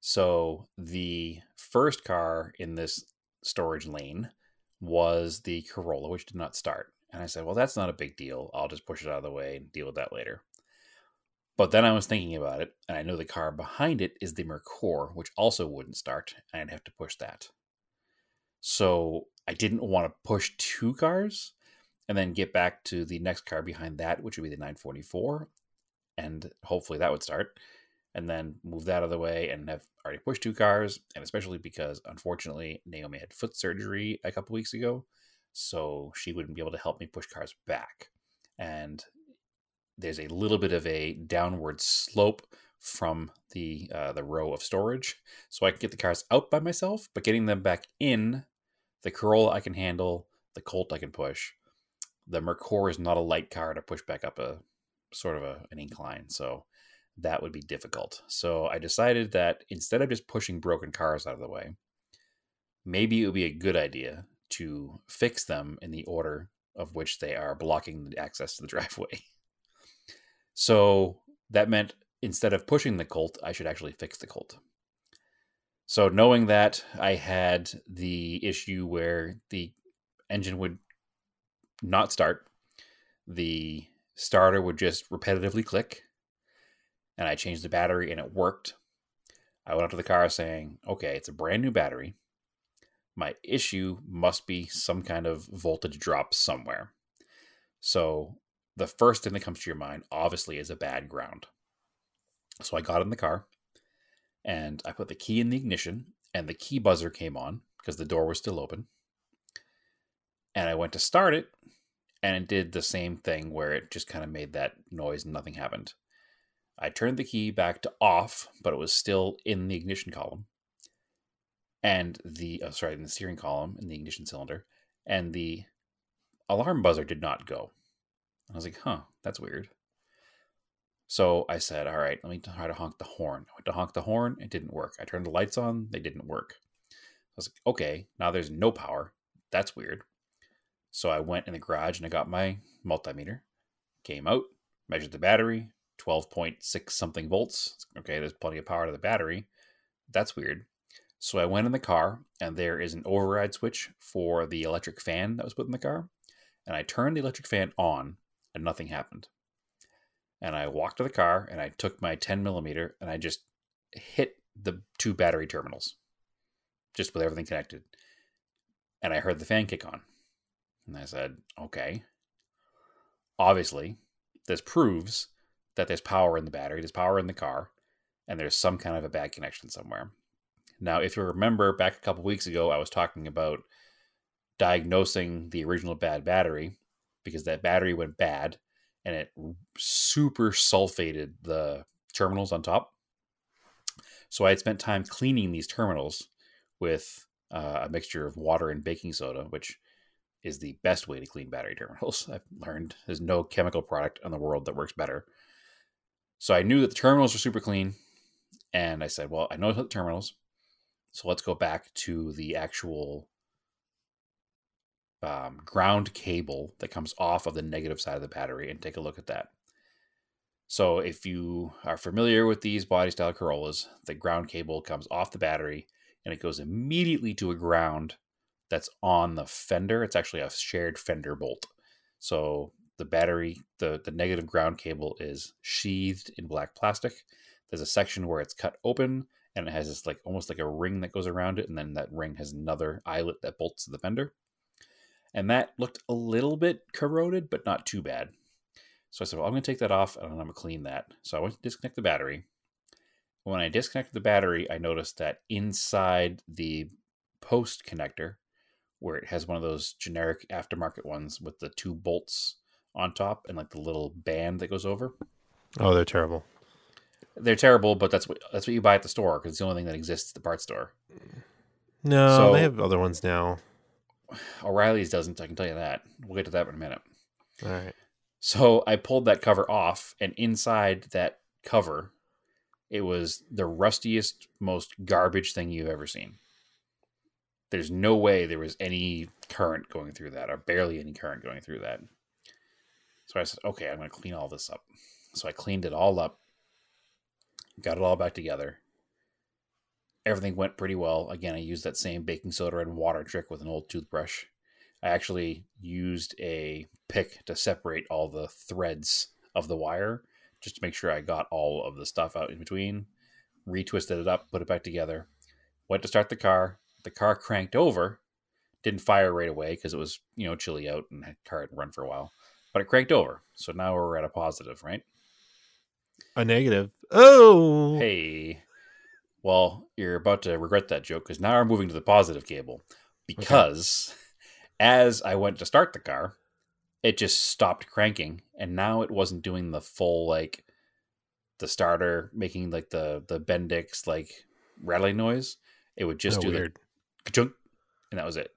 Speaker 6: So the first car in this storage lane was the Corolla, which did not start. And I said, well, that's not a big deal. I'll just push it out of the way and deal with that later. But then I was thinking about it, and I know the car behind it is the Merkur, which also wouldn't start, and I'd have to push that. So I didn't want to push two cars and then get back to the next car behind that, which would be the 944, and hopefully that would start, and then move that out of the way and have already pushed two cars, and especially because unfortunately Naomi had foot surgery a couple weeks ago so she wouldn't be able to help me push cars back. And there's a little bit of a downward slope from the uh, the row of storage, so I can get the cars out by myself, but getting them back in, the Corolla I can handle, the Colt I can push. The Merkur is not a light car to push back up a sort of a, an incline, so that would be difficult. So I decided that instead of just pushing broken cars out of the way, maybe it would be a good idea to fix them in the order of which they are blocking the access to the [laughs] driveway. So that meant instead of pushing the Colt, I should actually fix the Colt. So knowing that, I had the issue where the engine would not start, the starter would just repetitively click, and I changed the battery and it worked. I went up to the car saying, okay, it's a brand new battery my issue must be some kind of voltage drop somewhere. So the first thing that comes to your mind obviously is a bad ground. So I got in the car and I put the key in the ignition and the key buzzer came on because the door was still open. And I went to start it and it did the same thing where it just kind of made that noise and nothing happened. I turned the key back to off, but it was still in the ignition column and the oh, sorry in the steering column in the ignition cylinder and the alarm buzzer did not go. I was like huh that's weird. So i said all right let me try to honk the horn. I went to honk the horn. It didn't work. I turned the lights on. They didn't work. I was like okay now there's no power. That's weird. So i went in the garage and i got my multimeter came out measured the battery 12.6 something volts. Okay there's plenty of power to the battery. That's weird so I went in the car, and there is an override switch for the electric fan that was put in the car. And I turned the electric fan on, and nothing happened. And I walked to the car, and I took my 10 millimeter, and I just hit the two battery terminals. just with everything connected. And I heard the fan kick on. And I said, okay. Obviously, this proves that there's power in the battery, there's power in the car, and there's some kind of a bad connection somewhere. Now, if you remember back a couple weeks ago, I was talking about diagnosing the original bad battery because that battery went bad and it super sulfated the terminals on top. So I had spent time cleaning these terminals with uh, a mixture of water and baking soda, which is the best way to clean battery terminals. [laughs] I've learned there's no chemical product in the world that works better. So I knew that the terminals were super clean, and I said, "Well, I know the terminals, so let's go back to the actual um, ground cable that comes off of the negative side of the battery and take a look at that." So if you are familiar with these body style Corollas, the ground cable comes off the battery and it goes immediately to a ground that's on the fender. It's actually a shared fender bolt. So the battery, the, the negative ground cable is sheathed in black plastic. There's a section where it's cut open and it has this like almost like a ring that goes around it, and then that ring has another eyelet that bolts to the fender. And that looked a little bit corroded, but not too bad. So I said, well, I'm going to take that off and I'm going to clean that. So I went to disconnect the battery. When I disconnected the battery, I noticed that inside the post connector, where it has one of those generic aftermarket ones with the two bolts on top and like the little band that goes over.
Speaker 4: Oh, they're terrible.
Speaker 6: They're terrible, but that's what that's what you buy at the store because it's the only thing that exists at the parts store.
Speaker 4: No,
Speaker 6: So-
Speaker 4: they have other ones now.
Speaker 6: O'Reilly's doesn't. I can tell you that. We'll get to that in a minute.
Speaker 4: All right.
Speaker 6: So I pulled that cover off, and inside that cover, it was the rustiest, most garbage thing you've ever seen. There's no way there was any current going through that, or barely any current going through that. So I said, okay, I'm going to clean all this up. So I cleaned it all up, got it all back together. Everything went pretty well. Again, I used that same baking soda and water trick with an old toothbrush. I actually used a pick to separate all the threads of the wire just to make sure I got all of the stuff out in between. Retwisted it up, put it back together. Went to start the car. The car cranked over. Didn't fire right away because it was, you know, chilly out and the car hadn't run for a while. But it cranked over. So now we're at a positive, right?
Speaker 4: A negative. Oh,
Speaker 6: Hey. Well, you're about to regret that joke because now we're moving to the positive cable. Because as I went to start the car, it just stopped cranking, and now it wasn't doing the full like the starter making like the the Bendix like rattling noise. It would just
Speaker 4: Oh,
Speaker 6: do
Speaker 4: weird.
Speaker 6: the ka-chunk, and that was it.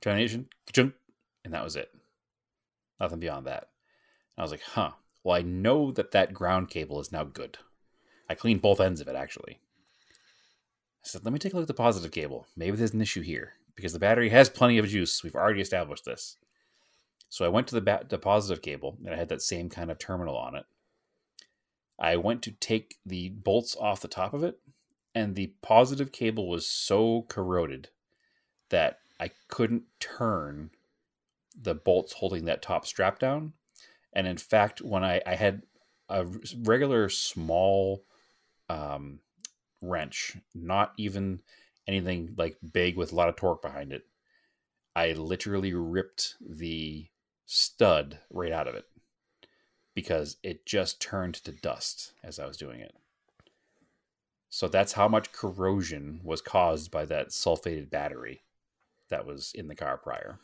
Speaker 6: Termination, ka-chunk, and that was it. Nothing beyond that. I was like, huh. Well, I know that that ground cable is now good. I cleaned both ends of it actually. I said, let me take a look at the positive cable. Maybe there's an issue here because the battery has plenty of juice. We've already established this. So I went to the, ba- the positive cable and I had that same kind of terminal on it. I went to take the bolts off the top of it, and the positive cable was so corroded that I couldn't turn the bolts holding that top strap down. And in fact, when I, I had a regular small um, wrench, not even anything like big with a lot of torque behind it, I literally ripped the stud right out of it because it just turned to dust as I was doing it. So that's how much corrosion was caused by that sulfated battery that was in the car prior.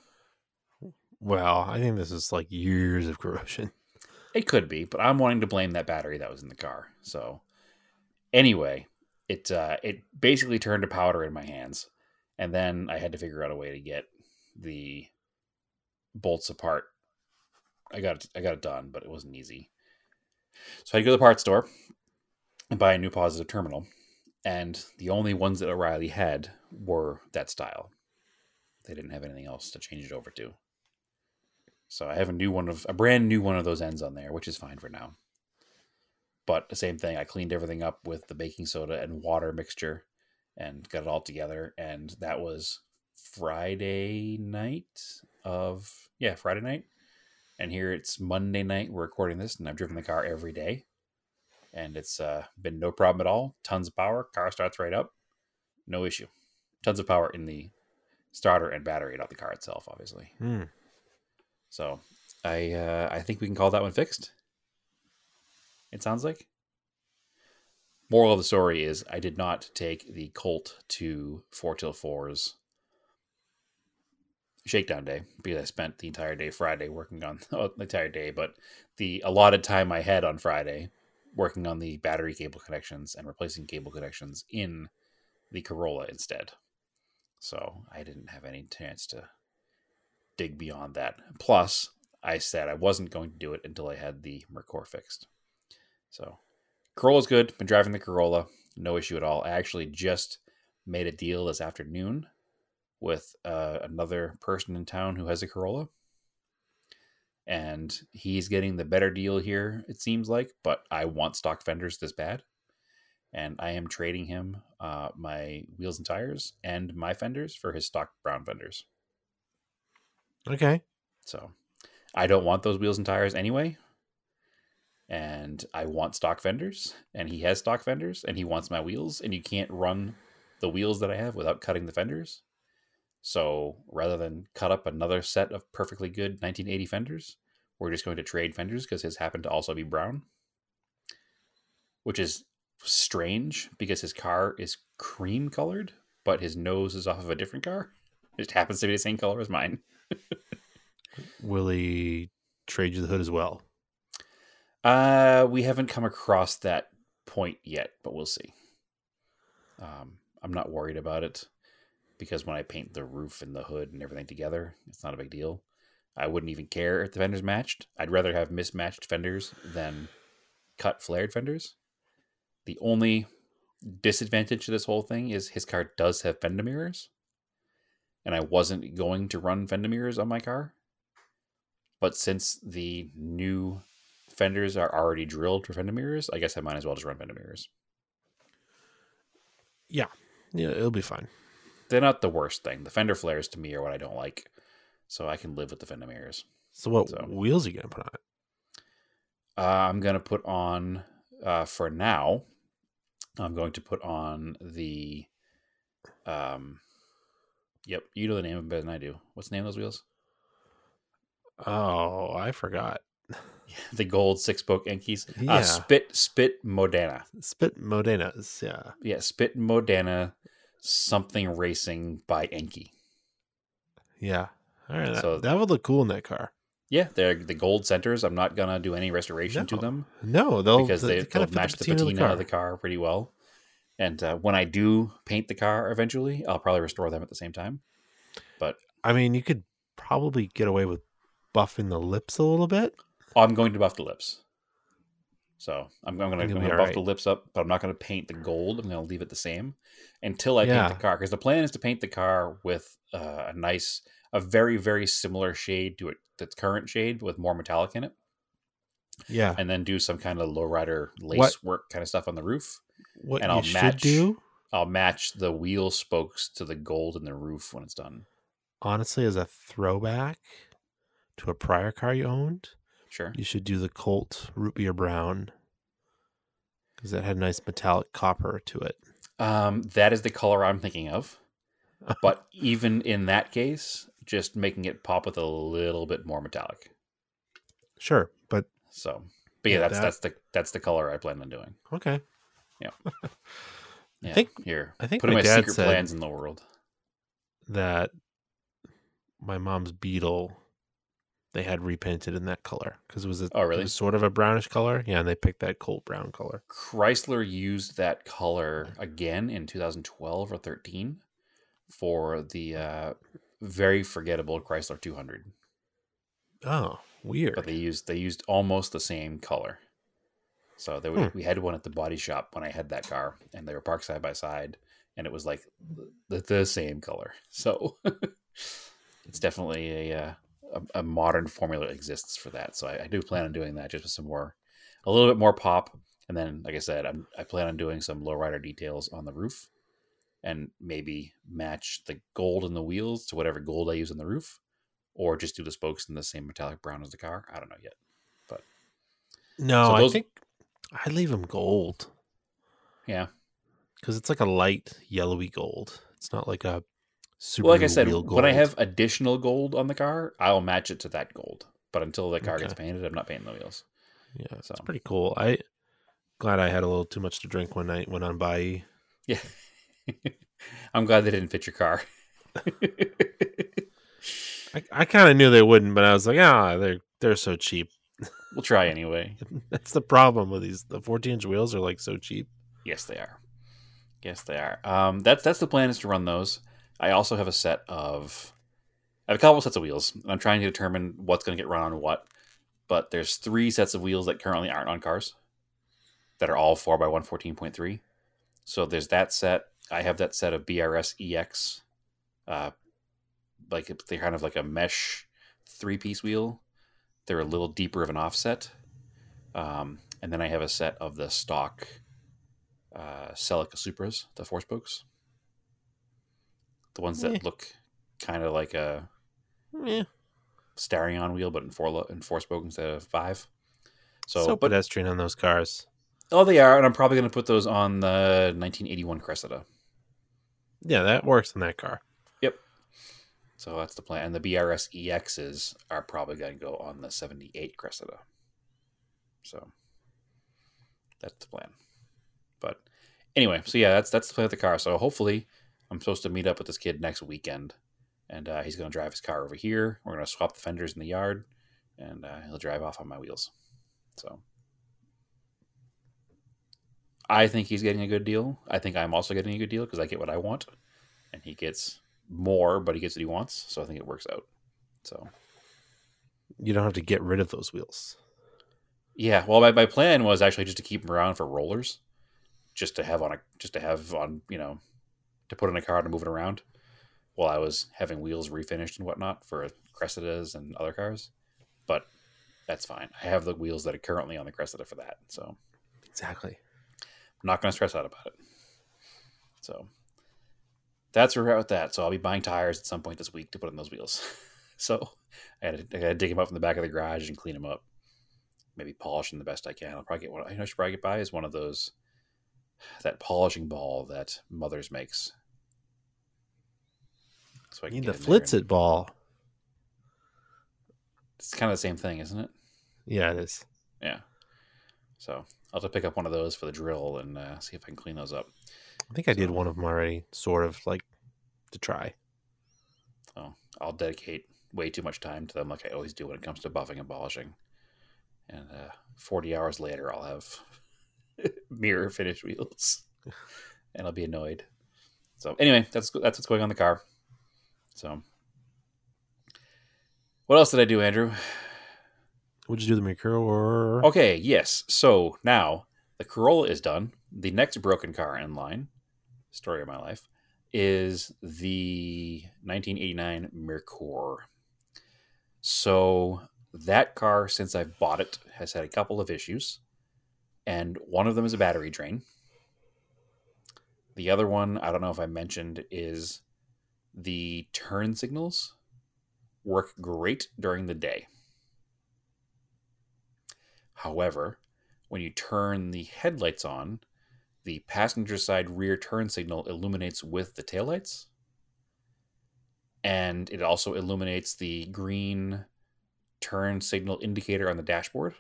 Speaker 4: Well, I think this is like years of corrosion. [laughs]
Speaker 6: It could be, but I'm wanting to blame that battery that was in the car. So anyway, it uh, it basically turned to powder in my hands, and then I had to figure out a way to get the bolts apart. I got it, I got it done, but it wasn't easy. So I go to the parts store and buy a new positive terminal, and the only ones that O'Reilly had were that style. They didn't have anything else to change it over to. So I have a new one of a brand new one of those ends on there, which is fine for now. But the same thing, I cleaned everything up with the baking soda and water mixture and got it all together. And that was Friday night of yeah, Friday night. And here it's Monday night. We're recording this, and I've driven the car every day. And it's uh, been no problem at all. Tons of power. Car starts right up. No issue. tons of power in the starter and battery, not the car itself, obviously.
Speaker 4: Hmm.
Speaker 6: So I uh, I think we can call that one fixed. It sounds like. Moral of the story is I did not take the Colt to Four Till Fours shakedown day because I spent the entire day Friday working on [laughs] the entire day, but the allotted time I had on Friday working on the battery cable connections and replacing cable connections in the Corolla instead. So I didn't have any chance to dig beyond that. Plus, I said I wasn't going to do it until I had the Merkur fixed. So Corolla's good. Been driving the Corolla, no issue at all. I actually just made a deal this afternoon with uh, another person in town who has a Corolla. And he's getting the better deal here, it seems like, but I want stock fenders this bad. And I am trading him uh, my wheels and tires and my fenders for his stock brown fenders.
Speaker 4: Okay.
Speaker 6: So I don't want those wheels and tires anyway. And I want stock fenders, and he has stock fenders, and he wants my wheels, and you can't run the wheels that I have without cutting the fenders. So rather than cut up another set of perfectly good 1980 fenders, we're just going to trade fenders because his happen to also be brown, which is strange because his car is cream colored, but his nose is off of a different car. It just happens to be the same color as mine.
Speaker 4: Will he trade you the hood as well?
Speaker 6: Uh, we haven't come across that point yet, but we'll see. Um, I'm not worried about it because when I paint the roof and the hood and everything together, it's not a big deal. I wouldn't even care if the fenders matched. I'd rather have mismatched fenders than cut flared fenders. The only disadvantage to this whole thing is his car does have fender mirrors, and I wasn't going to run fender mirrors on my car. But since the new fenders are already drilled for fender mirrors, I guess I might as well just run fender mirrors.
Speaker 4: Yeah. Yeah, it'll be fine.
Speaker 6: They're not the worst thing. The fender flares to me are what I don't like, so I can live with the fender mirrors.
Speaker 4: So what
Speaker 6: So-
Speaker 4: wheels are you gonna put on it?
Speaker 6: Uh, I'm gonna put on uh, for now. I'm going to put on the. Um, yep, you know the name of it better than I do. What's the name of those wheels?
Speaker 4: Oh, I forgot. [laughs]
Speaker 6: The gold six spoke Yankees.
Speaker 4: Yeah.
Speaker 6: Uh, Spit Spit Modena.
Speaker 4: Spit Modenas, yeah.
Speaker 6: Yeah, Spit Modena something racing by Enkei.
Speaker 4: Yeah. All right. That,
Speaker 6: So-
Speaker 4: that would look cool in that car.
Speaker 6: Yeah, they're the gold centers. I'm not gonna do any restoration to them.
Speaker 4: No, they'll
Speaker 6: because they,
Speaker 4: kind
Speaker 6: they'll match the patina of the, car pretty well. And uh, when I do paint the car eventually, I'll probably restore them at the same time. But
Speaker 4: I mean, you could probably get away with buffing the lips a little bit.
Speaker 6: I'm going to buff the lips. So I'm, I'm going to
Speaker 4: You'll
Speaker 6: I'm
Speaker 4: be
Speaker 6: gonna buff
Speaker 4: alright.
Speaker 6: the lips up, but I'm not going to paint the gold. I'm going to leave it the same until I
Speaker 4: Yeah.
Speaker 6: paint the car. Because the plan is to paint the car with uh, a nice, a very very similar shade to it its current shade with more metallic in it,
Speaker 4: Yeah.
Speaker 6: and then do some kind of lowrider lace
Speaker 4: What-
Speaker 6: work kind of stuff on the roof.
Speaker 4: What
Speaker 6: and
Speaker 4: you
Speaker 6: I'll
Speaker 4: should
Speaker 6: match-
Speaker 4: do,
Speaker 6: I'll match the wheel spokes to the gold in the roof when it's done.
Speaker 4: honestly, as a throwback to a prior car you owned,
Speaker 6: Sure.
Speaker 4: you should do the Colt root beer brown because that had a nice metallic copper to it.
Speaker 6: Um, that is the color I'm thinking of. But [laughs] even in that case, just making it pop with a little bit more metallic.
Speaker 4: Sure, but
Speaker 6: So, but yeah,
Speaker 4: Yeah,
Speaker 6: that's
Speaker 4: that-
Speaker 6: that's the that's the color I plan on doing.
Speaker 4: okay. [laughs]
Speaker 6: Yeah, I
Speaker 4: think-
Speaker 6: here.
Speaker 4: I think
Speaker 6: putting
Speaker 4: my dad
Speaker 6: secret
Speaker 4: said-
Speaker 6: plans in the world.
Speaker 4: That my mom's Beetle, they had repainted in that color because it was a,
Speaker 6: Oh, really?
Speaker 4: sort of a brownish color. Yeah, and they picked that Colt brown color.
Speaker 6: Chrysler used that color again in 2012 or 13 for the uh, very forgettable Chrysler 200.
Speaker 4: Oh, weird.
Speaker 6: but they used they used almost the same color. So they,
Speaker 4: Hmm.
Speaker 6: we had one at the body shop when I had that car, and they were parked side by side, and it was like the, the same color. So [laughs] it's definitely a, uh, a a modern formula exists for that. So I, I do plan on doing that just with some more, a little bit more pop, and then like I said, I'm, I plan on doing some lowrider details on the roof, and maybe match the gold in the wheels to whatever gold I use on the roof, or just do the spokes in the same metallic brown as the car. I don't know yet.
Speaker 4: But no,
Speaker 6: so
Speaker 4: I think I'd leave them gold
Speaker 6: Yeah,
Speaker 4: because it's like a light yellowy gold. It's not like a super.
Speaker 6: Well, like I said, when I have additional gold on the car, I'll match it to that gold. But until the car gets painted, I'm not painting the wheels.
Speaker 4: yeah,
Speaker 6: so.
Speaker 4: it's pretty cool. I glad I had a little too much to drink one night when I went on by.
Speaker 6: Yeah. [laughs] I'm glad they didn't fit your car. [laughs]
Speaker 4: I, I kind of knew they wouldn't, but I was like, ah, they're they're so cheap.
Speaker 6: We'll try anyway. [laughs]
Speaker 4: That's the problem with these. The 14 inch wheels are like so cheap.
Speaker 6: Yes, they are. Yes, they are. Um, that's that's the plan is to run those. I also have a set of, I have a couple sets of wheels, and I'm trying to determine what's going to get run on what. But there's three sets of wheels that currently aren't on cars, that are all four by one fourteen point three. So there's that set. I have that set of BRS EX, uh, like they're kind of like a mesh three piece wheel. They're a little deeper of an offset. Um, and then I have a set of the stock uh, Celica Supras, the four spokes, the ones that
Speaker 4: Eh.
Speaker 6: look kind of like a
Speaker 4: Yeah,
Speaker 6: Starion wheel, but in four lo- in four spoke instead of five.
Speaker 4: so,
Speaker 6: So, but
Speaker 4: pedestrian on those cars.
Speaker 6: oh, they are, and I'm probably going to put those on the 1981 Cressida.
Speaker 4: Yeah, that works in that car.
Speaker 6: So that's the plan, and the BRS EXs are probably going to go on the 78 Cressida. So that's the plan. But anyway, so yeah, that's that's the plan with the car. So hopefully, I'm supposed to meet up with this kid next weekend, and uh, he's going to drive his car over here. We're going to swap the fenders in the yard, and uh, he'll drive off on my wheels. So I think he's getting a good deal. I think I'm also getting a good deal because I get what I want, and he gets more, but he gets what he wants. So I think it works out. So
Speaker 4: You don't have to get rid of those wheels.
Speaker 6: Yeah, well, my, my plan was actually just to keep them around for rollers, just to have on a just to have on you know to put in a car to move it around, while I was having wheels refinished and whatnot for Cressidas and other cars. But that's fine. I have the wheels that are currently on the Cressida for that, so
Speaker 4: Exactly.
Speaker 6: I'm not going to stress out about it. So that's where we're at with that. So I'll be buying tires at some point this week to put in those wheels. [laughs] so I gotta, I had to dig them up from the back of the garage and clean them up. Maybe polish them the best I can. I'll probably get one. I know I should probably get by is one of those [sighs] that polishing ball that Mothers makes. So I can
Speaker 4: need the Flitz it ball.
Speaker 6: It's kind of the same thing, isn't it?
Speaker 4: Yeah, it is.
Speaker 6: Yeah. So I'll have to pick up one of those for the drill and uh, see if I can clean those up.
Speaker 4: I think I did one of them already, sort of like to try.
Speaker 6: So I'll dedicate way too much time to them, like I always do when it comes to buffing and polishing. And uh, 40 hours later, I'll have [laughs] mirror finish wheels, [laughs] and I'll be annoyed. So anyway, that's that's what's going on in the car. So what else did I do, Andrew?
Speaker 4: Would you do the Mercuro
Speaker 6: Okay, yes. So now the Corolla is done. The next broken car in line, story of my life, is the 1989 Merkur. So that car, since I've bought it, has had a couple of issues, and one of them is a battery drain. The other one, I don't know if I mentioned, is the turn signals work great during the day. However, when you turn the headlights on, the passenger side rear turn signal illuminates with the taillights. And it also illuminates the green turn signal indicator on the dashboard.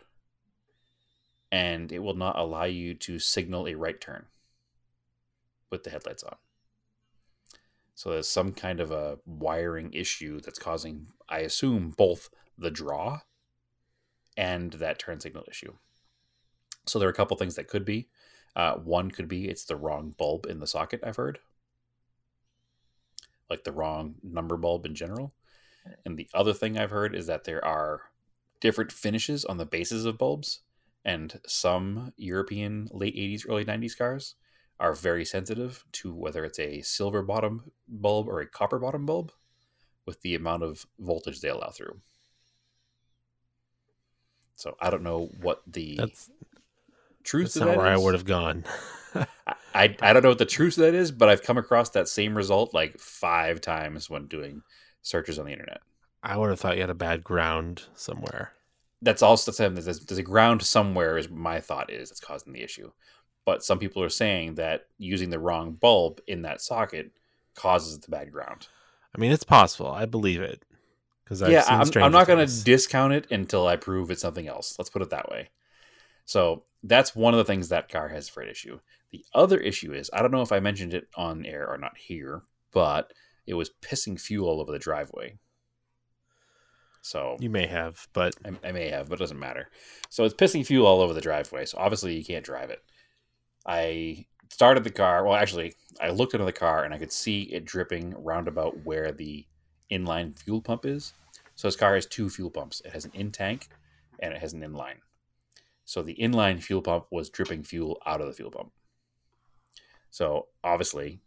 Speaker 6: And it will not allow you to signal a right turn with the headlights on. So there's some kind of a wiring issue that's causing, I assume, both the draw and that turn signal issue. So there are a couple things that could be. Uh, one could be it's the wrong bulb in the socket, I've heard. Like the wrong number bulb in general. And the other thing I've heard is that there are different finishes on the bases of bulbs. And some European late 80s, early 90s cars are very sensitive to whether it's a silver bottom bulb or a copper bottom bulb with the amount of voltage they allow through. So I don't know what the
Speaker 4: that's
Speaker 6: truth
Speaker 4: that's not where I would have gone. [laughs]
Speaker 6: I, I don't know what the truth of that is, but I've come across that same result like five times when doing searches on the internet.
Speaker 4: I would have thought you had a bad ground somewhere.
Speaker 6: That's also the same. There's, there's a ground somewhere, is my thought is that's causing the issue. But some people are saying that using the wrong bulb in that socket causes the bad ground.
Speaker 4: I mean, it's possible. I believe it because
Speaker 6: yeah, I'm, I'm not going to discount it until I prove it's something else. Let's put it that way. So that's one of the things that car has freight issue. The other issue is I don't know if I mentioned it on air or not here, but it was pissing fuel all over the driveway. So
Speaker 4: You may have, but
Speaker 6: I, I may have, but it doesn't matter. So it's pissing fuel all over the driveway. So obviously you can't drive it. I started the car. Well, actually, I looked into the car and I could see it dripping roundabout where the inline fuel pump is. So this car has two fuel pumps. It has an in tank and it has an inline. So the inline fuel pump was dripping fuel out of the fuel pump. So obviously,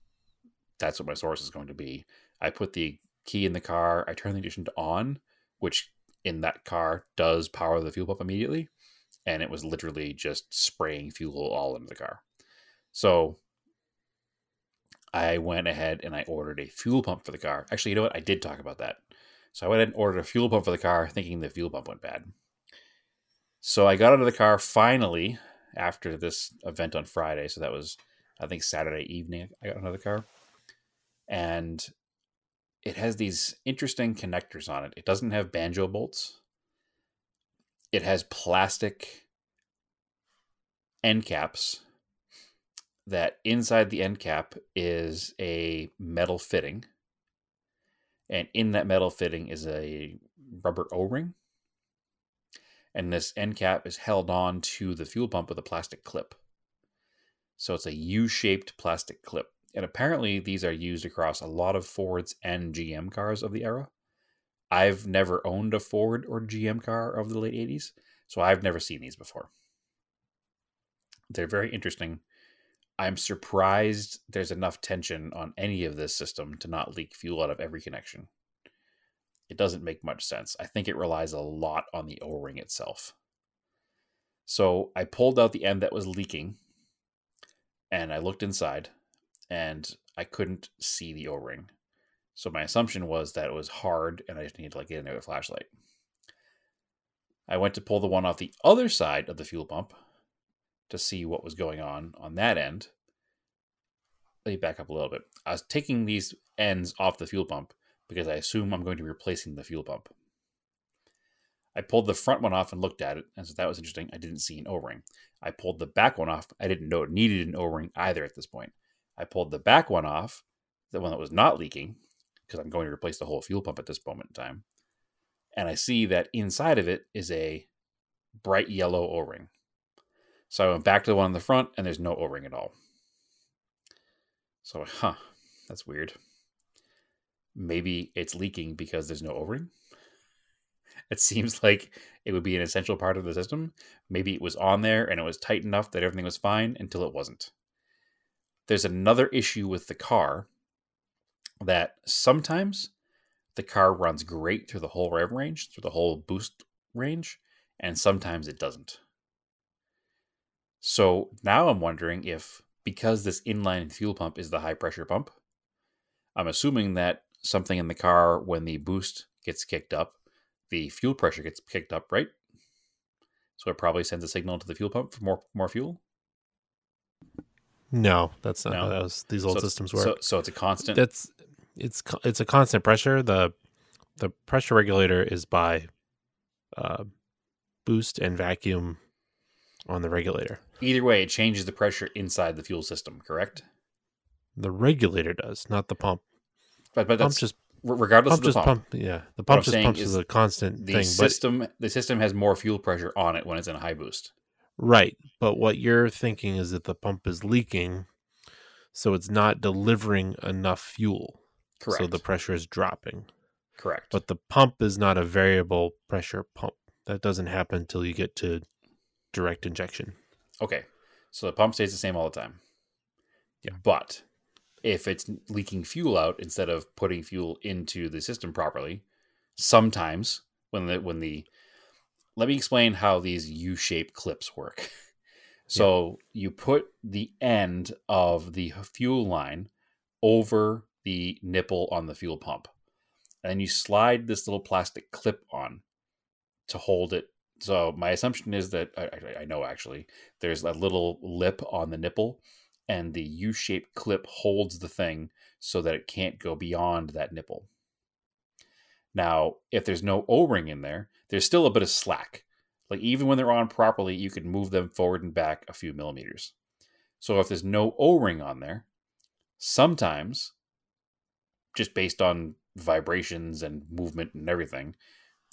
Speaker 6: that's what my source is going to be. I put the key in the car. I turn the ignition on, which in that car does power the fuel pump immediately. And it was literally just spraying fuel all into the car. So I went ahead and I ordered a fuel pump for the car. Actually, you know what? I did talk about that. So I went ahead and ordered a fuel pump for the car, thinking the fuel pump went bad. So I got out of the car finally after this event on Friday. So that was, I think, Saturday evening. I got another car. And it has these interesting connectors on it. It doesn't have banjo bolts, it has plastic end caps that inside the end cap is a metal fitting and in that metal fitting is a rubber o-ring and this end cap is held on to the fuel pump with a plastic clip. So it's a u-shaped plastic clip. And apparently these are used across a lot of fords and gm cars of the era. I've never owned a ford or gm car of the late 80s so i've never seen these before. They're very interesting. I'm surprised there's enough tension on any of this system to not leak fuel out of every connection. It doesn't make much sense. I think it relies a lot on the O ring itself. So I pulled out the end that was leaking and I looked inside and I couldn't see the O ring. So my assumption was that it was hard and I just needed to like get in there with a flashlight. I went to pull the one off the other side of the fuel pump to see what was going on on that end. Let me back up a little bit. I was taking these ends off the fuel pump because I assume I'm going to be replacing the fuel pump. I pulled the front one off and looked at it, and so that was interesting. I didn't see an O ring. I pulled the back one off. I didn't know it needed an O ring either at this point. I pulled the back one off, the one that was not leaking, because I'm going to replace the whole fuel pump at this moment in time. And I see that inside of it is a bright yellow O ring. So I went back to the one on the front, and there's no O ring at all. So, huh, that's weird. Maybe it's leaking because there's no O ring. It seems like it would be an essential part of the system. Maybe it was on there and it was tight enough that everything was fine until it wasn't. There's another issue with the car that sometimes the car runs great through the whole rev range, through the whole boost range, and sometimes it doesn't. So now I'm wondering if, because this inline fuel pump is the high pressure pump, I'm assuming that something in the car, when the boost gets kicked up, the fuel pressure gets kicked up, right? So it probably sends a signal to the fuel pump for more more fuel.
Speaker 4: no, that's not
Speaker 6: No.
Speaker 4: how those, these old
Speaker 6: so,
Speaker 4: systems work.
Speaker 6: So, so it's a constant.
Speaker 4: That's it's it's a constant pressure. the The pressure regulator is by uh, boost and vacuum on the regulator.
Speaker 6: Either way, it changes the pressure inside the fuel system, correct?
Speaker 4: The regulator does, not the pump.
Speaker 6: But but
Speaker 4: Pump
Speaker 6: that's
Speaker 4: just
Speaker 6: regardless
Speaker 4: pump
Speaker 6: of the
Speaker 4: just
Speaker 6: pump.
Speaker 4: pump. Yeah, the pump just pumps
Speaker 6: is
Speaker 4: a constant
Speaker 6: The
Speaker 4: thing.
Speaker 6: system the system has more fuel pressure on it when it's in a high boost.
Speaker 4: Right, but what you're thinking is that the pump is leaking, so it's not delivering enough fuel.
Speaker 6: Correct.
Speaker 4: So the pressure is dropping.
Speaker 6: Correct.
Speaker 4: But the pump is not a variable pressure pump. That doesn't happen until you get to direct injection.
Speaker 6: Okay. So the pump stays the same all the time.
Speaker 4: Yeah.
Speaker 6: But if it's leaking fuel out instead of putting fuel into the system properly, sometimes when the when the let me explain how these U-shaped clips work. So you put the end of the fuel line over the nipple on the fuel pump. And then you slide this little plastic clip on to hold it. So my assumption is that I, I- I know actually there's a little lip on the nipple, and the U-shaped clip holds the thing so that it can't go beyond that nipple. Now, if there's no O-ring in there, there's still a bit of slack. Like even when they're on properly, you can move them forward and back a few millimeters. So if there's no O-ring on there, sometimes just based on vibrations and movement and everything,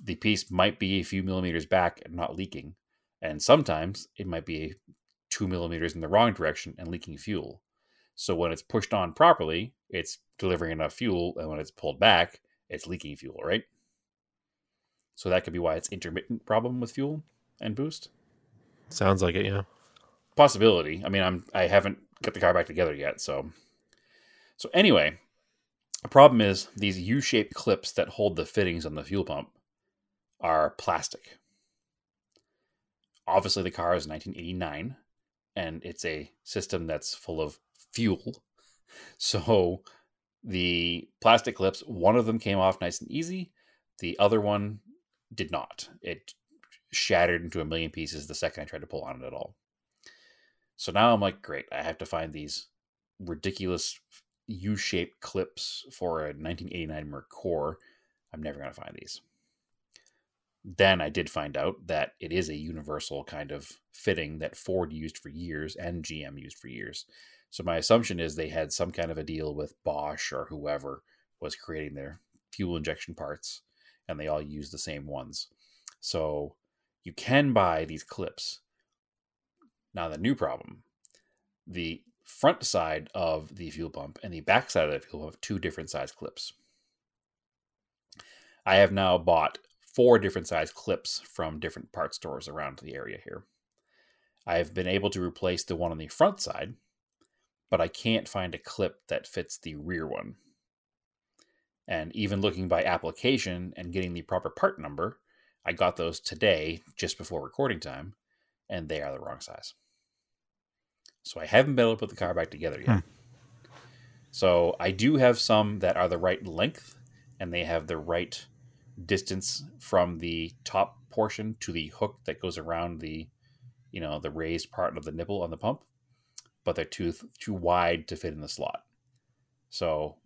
Speaker 6: the piece might be a few millimeters back and not leaking. And sometimes it might be two millimeters in the wrong direction and leaking fuel. So when it's pushed on properly, it's delivering enough fuel, and when it's pulled back, it's leaking fuel, right? So that could be why it's intermittent problem with fuel and boost.
Speaker 4: Sounds like it, yeah.
Speaker 6: Possibility. I mean, I'm I haven't got the car back together yet, so so anyway, the problem is these U-shaped clips that hold the fittings on the fuel pump are plastic. Obviously, the car is 1989, and it's a system that's full of fuel. [laughs] So the plastic clips, one of them came off nice and easy. The other one did not. It shattered into a million pieces the second I tried to pull on it at all. So now I'm like, great, I have to find these ridiculous U-shaped clips for a 1989 Merkur. I'm never going to find these. Then I did find out that it is a universal kind of fitting that Ford used for years and GM used for years. So my assumption is they had some kind of a deal with Bosch or whoever was creating their fuel injection parts and they all use the same ones. So you can buy these clips. Now the new problem, the front side of the fuel pump and the back side of the fuel pump have two different size clips. I have now bought four different size clips from different part stores around the area here. I have been able to replace the one on the front side, but I can't find a clip that fits the rear one. And even looking by application and getting the proper part number, I got those today just before recording time, and they are the wrong size. So I haven't been able to put the car back together yet.
Speaker 4: Hmm.
Speaker 6: So I do have some that are the right length and they have the right distance from the top portion to the hook that goes around the you know the raised part of the nipple on the pump but they're too too wide to fit in the slot. So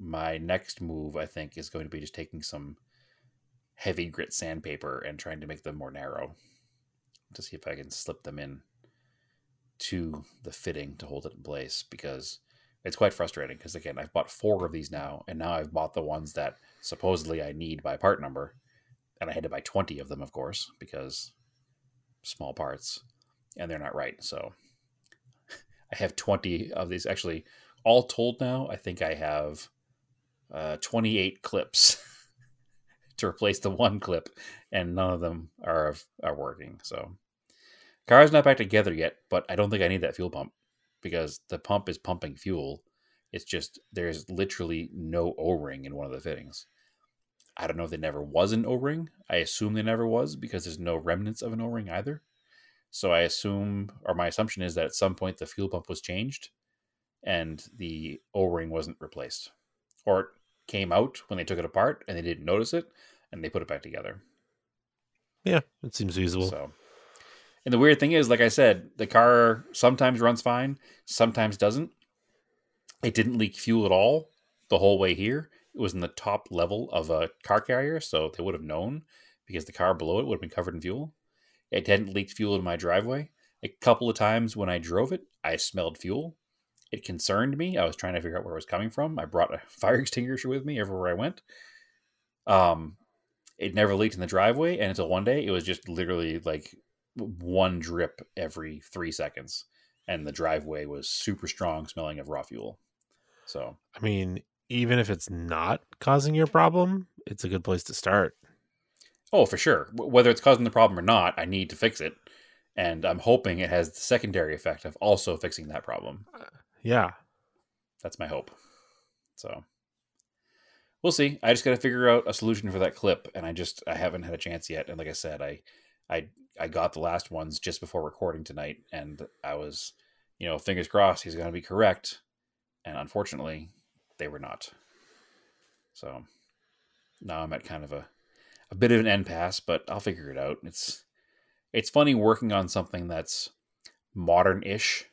Speaker 6: my next move i think is going to be just taking some heavy grit sandpaper and trying to make them more narrow to see if i can slip them in to the fitting to hold it in place because it's quite frustrating because again i've bought four of these now and now i've bought the ones that supposedly i need by part number and i had to buy 20 of them of course because small parts and they're not right so [laughs] i have 20 of these. Actually all told now i think i have uh, 28 clips [laughs] to replace the one clip and none of them are are working so. Car's not back together yet but i don't think i need that fuel pump because the pump is pumping fuel. It's just there's literally no O ring in one of the fittings. I don't know if there never was an O ring. I assume there never was because there's no remnants of an O ring either. So I assume, or my assumption is that at some point the fuel pump was changed and the O ring wasn't replaced. Or it came out when they took it apart and they didn't notice it and they put it back together.
Speaker 4: Yeah, it seems feasible.
Speaker 6: So and the weird thing is, like I said, the car sometimes runs fine, sometimes doesn't. It didn't leak fuel at all the whole way here. It was in the top level of a car carrier, so they would have known because the car below it would have been covered in fuel. It hadn't leaked fuel in my driveway. A couple of times when I drove it, I smelled fuel. It concerned me. I was trying to figure out where it was coming from. I brought a [laughs] fire extinguisher with me everywhere I went. Um, it never leaked in the driveway, and until one day, it was just literally like one drip every three seconds, and the driveway was super strong, smelling of raw fuel. So,
Speaker 4: I mean, even if it's not causing your problem, it's a good place to start.
Speaker 6: oh, for sure, whether it's causing the problem or not, I need to fix it, and I'm hoping it has the secondary effect of also fixing that problem.
Speaker 4: Uh, yeah.
Speaker 6: That's my hope. So, we'll see. I just got to figure out a solution for that clip, and I just I haven't had a chance yet. And like I said, I I I got the last ones just before recording tonight, and I was, you know, fingers crossed he's going to be correct, and unfortunately, they were not. So now I'm at kind of a a bit of an end pass, but I'll figure it out. It's it's funny working on something that's modern-ish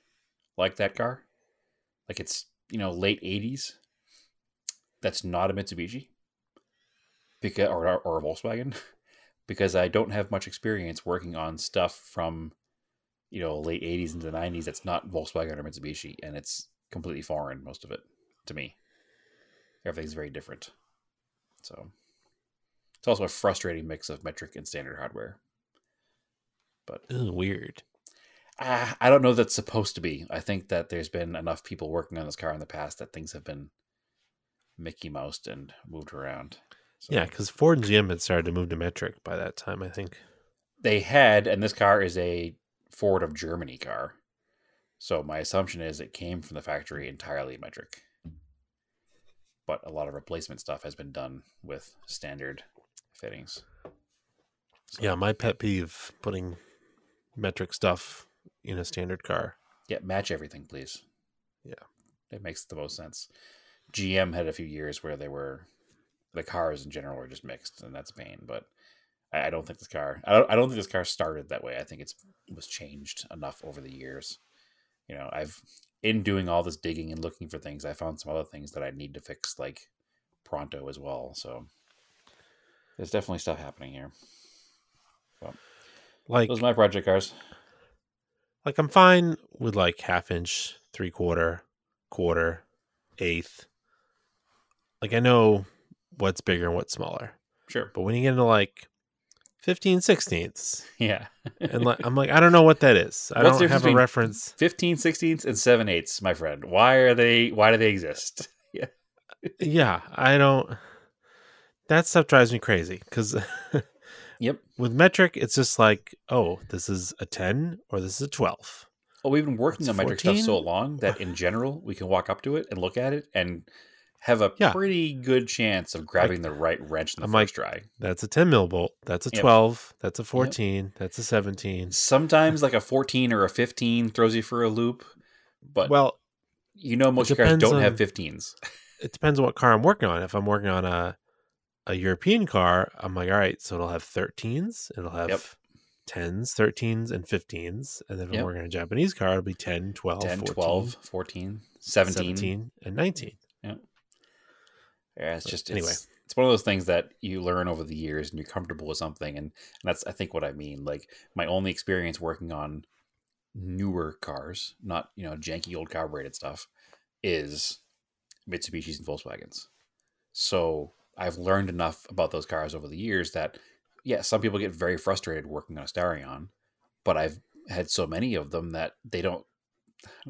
Speaker 6: like that car. Like it's you know late '80s. That's not a Mitsubishi, because or or a Volkswagen, [laughs] because I don't have much experience working on stuff from you know late '80s into the '90s. That's not Volkswagen or Mitsubishi, and it's completely foreign most of it to me. Everything's very different. So it's also a frustrating mix of metric and standard hardware. But
Speaker 4: Ugh, weird.
Speaker 6: uh, I don't know that's supposed to be. I think that there's been enough people working on this car in the past that things have been Mickey Moused and moved around. So
Speaker 4: Yeah, because Ford and GM had started to move to metric by that time. I think.
Speaker 6: they had, and this car is a Ford of Germany car. So my assumption is it came from the factory entirely metric. But a lot of replacement stuff has been done with standard fittings. So,
Speaker 4: Yeah, my pet peeve putting metric stuff in a standard car.
Speaker 6: Yeah, match everything, please.
Speaker 4: Yeah.
Speaker 6: It makes the most sense. GM had a few years where they were the cars in general are just mixed, and that's a pain. But I, I don't think this car I don't I don't think this car started that way. I think it's was changed enough over the years. You know, I've in doing all this digging and looking for things, I found some other things that I need to fix like pronto as well. So there's definitely stuff happening here.
Speaker 4: Like,
Speaker 6: Those are my project cars.
Speaker 4: like I'm fine with like half inch, three quarter, quarter, eighth. Like I know what's bigger and what's smaller,
Speaker 6: Sure.
Speaker 4: but when you get into like 15 sixteenths,
Speaker 6: Yeah.
Speaker 4: and like I'm like I don't know what that is. I
Speaker 6: What's
Speaker 4: don't have a reference.
Speaker 6: 15 16ths and 7 eighths, my friend. Why are they why do they exist? [laughs] Yeah.
Speaker 4: Yeah, I don't. That stuff drives me crazy because [laughs]
Speaker 6: Yep.
Speaker 4: with metric, it's just like, oh, this is a 10 or this is a 12.
Speaker 6: Well, we've been working
Speaker 4: It's
Speaker 6: on metric stuff so long that in general we can walk up to it and look at it and have a
Speaker 4: Yeah.
Speaker 6: pretty good chance of grabbing the right wrench in the
Speaker 4: I'm
Speaker 6: first
Speaker 4: like-
Speaker 6: try.
Speaker 4: That's a 10 mil bolt. That's a
Speaker 6: Yep.
Speaker 4: 12. That's a 14. That's a 17.
Speaker 6: Sometimes like a [laughs] 14 or a 15 throws you for a loop, but
Speaker 4: well,
Speaker 6: you know most cars don't have
Speaker 4: on-
Speaker 6: 15s. [laughs]
Speaker 4: it depends on what car I'm working on. If I'm working on a a European car, I'm like, all right, so it'll have 13s, it'll have
Speaker 6: Yep.
Speaker 4: 10s, 13s, and 15s. And then if
Speaker 6: Yep.
Speaker 4: I'm working on a Japanese car, it'll be 10, 12,
Speaker 6: 10,
Speaker 4: 14,
Speaker 6: 12, 14, 17.
Speaker 4: 17, and 19.
Speaker 6: Yeah, it's
Speaker 4: But
Speaker 6: just
Speaker 4: anyway.
Speaker 6: it's, it's one of those things that you learn over the years and you're comfortable with something and, and that's I think what I mean. Like my only experience working on newer cars, not you know janky old carbureted stuff, is Mitsubishis and Volkswagens. So I've learned enough about those cars over the years that yeah, some people get very frustrated working on a Starion, but I've had so many of them that they don't.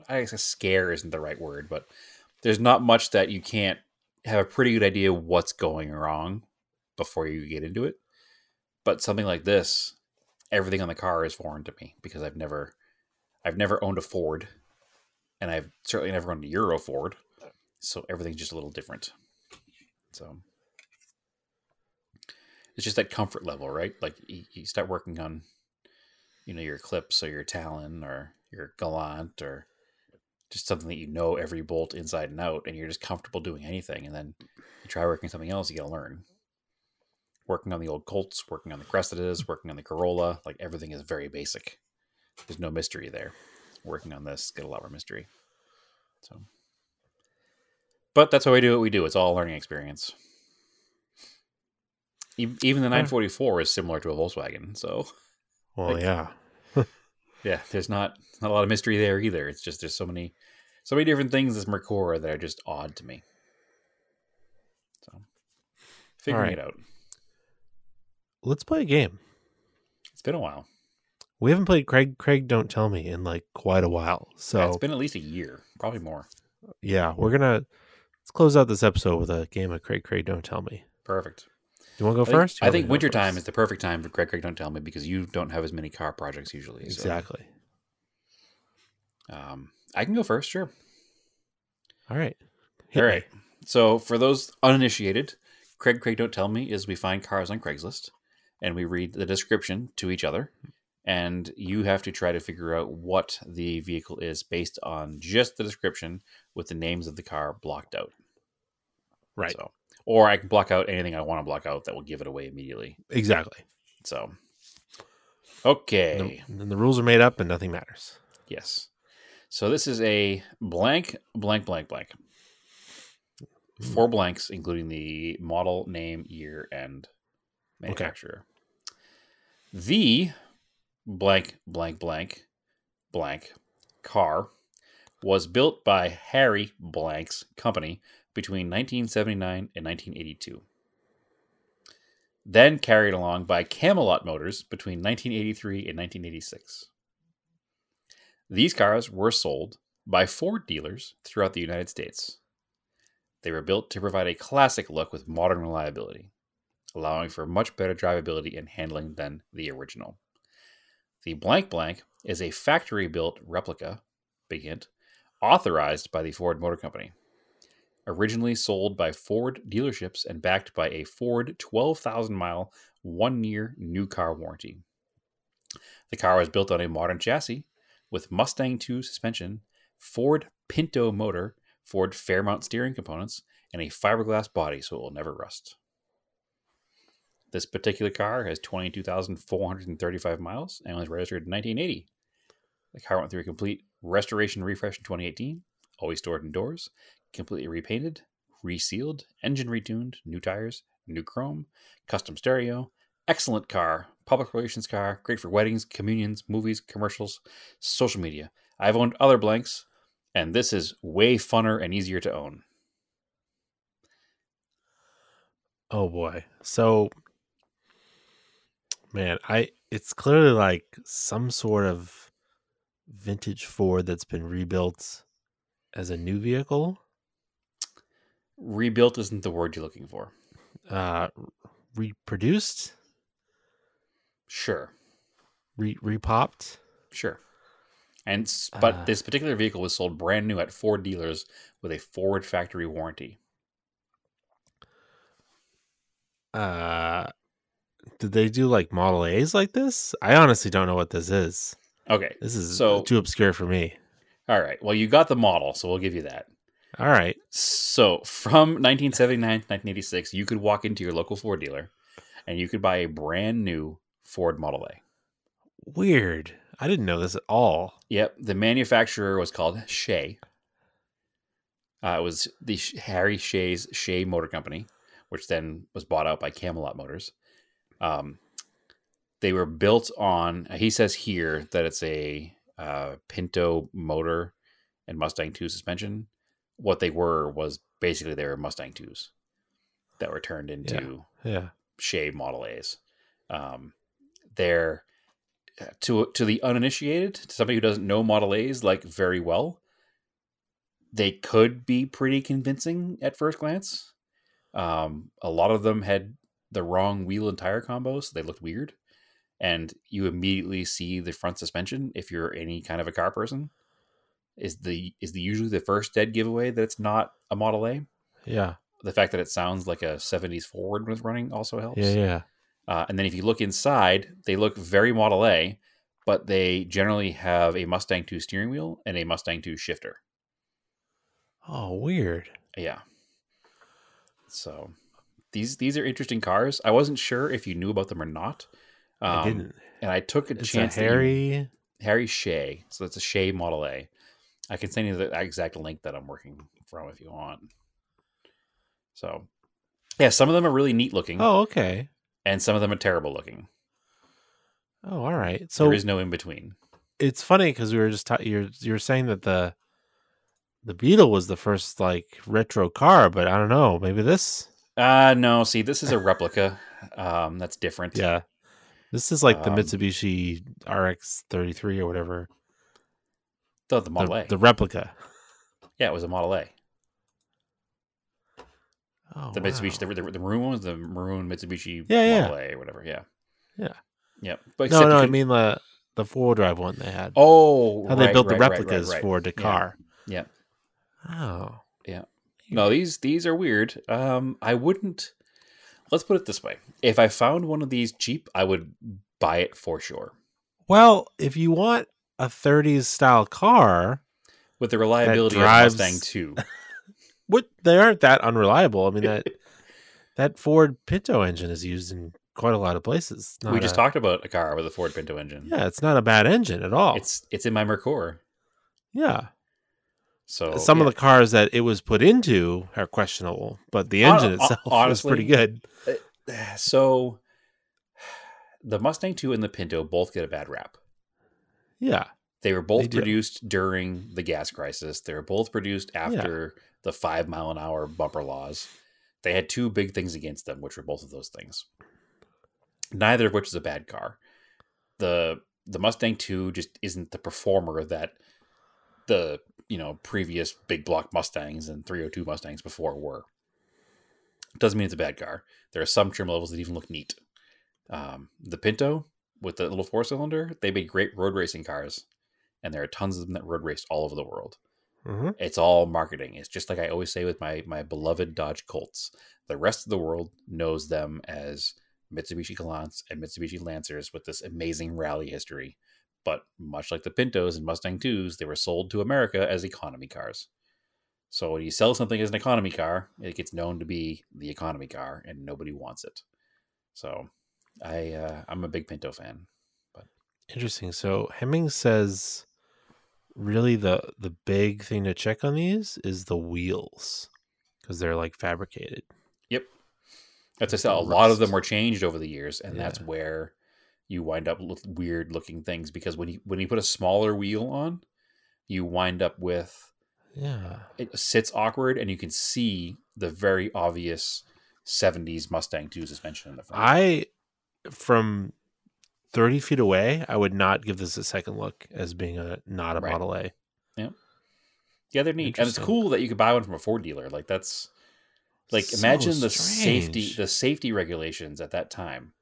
Speaker 6: I guess scare isn't the right word, but there's not much that you can't have a pretty good idea what's going wrong before you get into it. But something like this, everything on the car is foreign to me because I've never I've never owned a Ford and I've certainly never owned a Euro Ford. So everything's just a little different. So it's just that comfort level, right? Like you, you start working on you know your Eclipse or your Talon or your Galant or just something that you know every bolt inside and out and you're just comfortable doing anything and then you try working something else you gotta learn. Working on the old colts working on the cressidas working on the corolla like everything is very basic. There's no mystery there. Working on this get a lot more mystery. So but that's how we do what we do. It's all a learning experience. Even the 944 is similar to a volkswagen so.
Speaker 4: Well,
Speaker 6: Like-
Speaker 4: yeah.
Speaker 6: Yeah, there's not not a lot of mystery there either. It's just there's so many so many different things as Mercora that are just odd to me. So figuring
Speaker 4: right.
Speaker 6: it out.
Speaker 4: Let's play a game.
Speaker 6: It's been a while.
Speaker 4: We haven't played Craig Craig Don't Tell Me in like quite a while. So
Speaker 6: Yeah, it's been at least a year, probably more.
Speaker 4: yeah, we're gonna let's close out this episode with a game of Craig Craig Don't Tell Me.
Speaker 6: Perfect.
Speaker 4: Do you want to go
Speaker 6: I think,
Speaker 4: first?
Speaker 6: I think wintertime is the perfect time for Craig Craig Don't Tell Me because you don't have as many car projects usually. so,
Speaker 4: exactly.
Speaker 6: um, I can go first, sure.
Speaker 4: All right. Hit
Speaker 6: All
Speaker 4: me.
Speaker 6: So for those uninitiated, Craig Craig Don't Tell Me is we find cars on Craigslist and we read the description to each other. And you have to try to figure out what the vehicle is based on just the description with the names of the car blocked out.
Speaker 4: Right.
Speaker 6: So, or I can block out anything I want to block out that will give it away immediately.
Speaker 4: Exactly.
Speaker 6: So,
Speaker 4: And
Speaker 6: okay.
Speaker 4: the, and the rules are made up and nothing matters.
Speaker 6: Yes. So this is a blank, blank, blank, blank. Hmm. Four blanks, including the model, name, year, and manufacturer. The blank, blank, blank, blank car was built by Harry Blank's company between 1979 and 1982. Then carried along by Camelot Motors between 1983 and 1986. These cars were sold by Ford dealers throughout the United States. They were built to provide a classic look with modern reliability, allowing for much better drivability and handling than the original. The blank blank is a factory built replica, big hint, authorized by the Ford Motor Company. Originally sold by Ford dealerships and backed by a Ford 12,000 mile, one year new car warranty. The car was built on a modern chassis with Mustang 2 suspension, Ford Pinto motor, Ford Fairmont steering components, and a fiberglass body so it will never rust. This particular car has 22,435 miles and was registered in 1980. The car went through a complete restoration refresh in 2018, always stored indoors, completely repainted, resealed, engine retuned, new tires, new chrome, custom stereo. Excellent car, public relations car, great for weddings, communions, movies, commercials, social media. I've owned other blanks, and this is way funner and easier to own.
Speaker 4: Oh boy. So man, I it's clearly like some sort of vintage Ford that's been rebuilt as a new vehicle.
Speaker 6: Rebuilt isn't the word you're looking for.
Speaker 4: Uh reproduced,
Speaker 6: Sure,
Speaker 4: re repopped.
Speaker 6: sure. And but
Speaker 4: Uh.
Speaker 6: this particular vehicle was sold brand new at Ford dealers with a Ford factory warranty.
Speaker 4: Uh did they do like Model A's like this? I honestly don't know what this is.
Speaker 6: Okay,
Speaker 4: This is
Speaker 6: So-
Speaker 4: too obscure for me.
Speaker 6: all right. Well, you got the model, so we'll give you that.
Speaker 4: All right.
Speaker 6: So from 1979 to 1986, you could walk into your local Ford dealer and you could buy a brand new Ford Model A.
Speaker 4: Weird. I didn't know this at all.
Speaker 6: Yep, the manufacturer was called Shay. Uh, it was the Harry Shay's Shay Motor Company, which then was bought out by Camelot Motors. Um, they were built on. He says here that it's a uh, Pinto motor and Mustang two suspension. What they were was basically they were Mustang twos that were turned into
Speaker 4: Yeah.
Speaker 6: Shay Model A's. Um, they're to to the uninitiated, to somebody who doesn't know Model A's like very well, they could be pretty convincing at first glance. Um, a lot of them had the wrong wheel and tire combos, so they looked weird, and you immediately see the front suspension if you're any kind of a car person. Is the is the usually the first dead giveaway that it's not a Model A?
Speaker 4: Yeah.
Speaker 6: The fact that it sounds like a '70s Ford it's running also helps.
Speaker 4: Yeah, yeah.
Speaker 6: Uh, and then if you look inside, they look very Model A, but they generally have a Mustang 2 steering wheel and a Mustang 2 shifter.
Speaker 4: Oh, weird.
Speaker 6: Yeah. So these these are interesting cars. I wasn't sure if you knew about them or not. Um,
Speaker 4: I didn't.
Speaker 6: And I took a
Speaker 4: It's a
Speaker 6: chance. you-
Speaker 4: Harry.
Speaker 6: Harry Shay. So that's a Shay Model A. I can send you the exact link that I'm working from if you want. So, yeah, some of them are really neat looking,
Speaker 4: Oh, okay.
Speaker 6: and some of them are terrible looking.
Speaker 4: Oh, all right. So
Speaker 6: there is no in between.
Speaker 4: it's funny because we were just ta- you're you're saying that the the Beetle was the first like retro car, but I don't know. Maybe this.
Speaker 6: Uh no, see, this is a replica. um, that's different.
Speaker 4: Yeah. This is like the
Speaker 6: Um,
Speaker 4: Mitsubishi RX 33 or whatever.
Speaker 6: The, the Model
Speaker 4: the,
Speaker 6: A.
Speaker 4: the replica.
Speaker 6: yeah, it was a Model A.
Speaker 4: Oh,
Speaker 6: The Mitsubishi,
Speaker 4: wow.
Speaker 6: the, the, the maroon one was the maroon Mitsubishi
Speaker 4: Yeah,
Speaker 6: Model A or whatever. Yeah.
Speaker 4: Yeah.
Speaker 6: Yep. But
Speaker 4: No, no,
Speaker 6: you
Speaker 4: I mean the the four drive one they had.
Speaker 6: oh,
Speaker 4: How they
Speaker 6: right,
Speaker 4: built the
Speaker 6: right, right,
Speaker 4: replicas
Speaker 6: right.
Speaker 4: for the
Speaker 6: Yeah.
Speaker 4: car.
Speaker 6: Yeah.
Speaker 4: Oh.
Speaker 6: Yeah. No, these these are weird. Um, I wouldn't. Let's put it this way: if I found one of these cheap, I would buy it for sure.
Speaker 4: Well, if you want a 30s style car,
Speaker 6: With the reliability
Speaker 4: drives-
Speaker 6: of Mustang Two. [laughs]
Speaker 4: what they aren't that unreliable. I mean that [laughs] that Ford Pinto engine is used in quite a lot of places.
Speaker 6: we just
Speaker 4: a-
Speaker 6: talked about a car with a Ford Pinto engine.
Speaker 4: Yeah, it's not a bad engine at all.
Speaker 6: It's it's in my Merkur.
Speaker 4: Yeah.
Speaker 6: So
Speaker 4: Some
Speaker 6: yeah.
Speaker 4: of the cars that it was put into are questionable, but the engine
Speaker 6: Hon-
Speaker 4: itself is
Speaker 6: honestly,
Speaker 4: pretty good.
Speaker 6: Eh, [sighs] so [sighs] the Mustang 2 and the Pinto both get a bad rap.
Speaker 4: Yeah.
Speaker 6: They were both
Speaker 4: They do.
Speaker 6: produced during the gas crisis. They were both produced after the five mile an hour bumper laws. They had two big things against them, which were both of those things. Neither of which is a bad car. The the Mustang 2 just isn't the performer that the you know previous big block Mustangs and 302 Mustangs before were. Doesn't mean it's a bad car. There are some trim levels that even look neat. Um, the Pinto with the little four cylinder, they made great road racing cars, and there are tons of them that road raced all over the world.
Speaker 4: hmm
Speaker 6: It's all marketing. It's just like I always say with my my beloved Dodge Colts. The rest of the world knows them as Mitsubishi Galants and Mitsubishi Lancers with this amazing rally history. But much like the Pintos and Mustang 2s, they were sold to America as economy cars. So when you sell something as an economy car, it gets known to be the economy car, and nobody wants it. So I uh, I'm a big Pinto fan.
Speaker 4: But interesting. So Hemmings says really the the big thing to check on these is the wheels because they're like fabricated.
Speaker 6: Yep. That's I said, a lot of them were changed over the years, and that's where you wind up with weird looking things because when you when you put a smaller wheel on, you wind up with
Speaker 4: Yeah.
Speaker 6: it sits awkward, and you can see the very obvious '70s Mustang 2 suspension in the front.
Speaker 4: I from 30 feet away, I would not give this a second look as being a not a
Speaker 6: Right.
Speaker 4: Model A.
Speaker 6: yeah, Yeah, they're neat, and it's cool that you could buy one from a Ford dealer. Like that's like
Speaker 4: So
Speaker 6: imagine the safety the safety regulations at that time.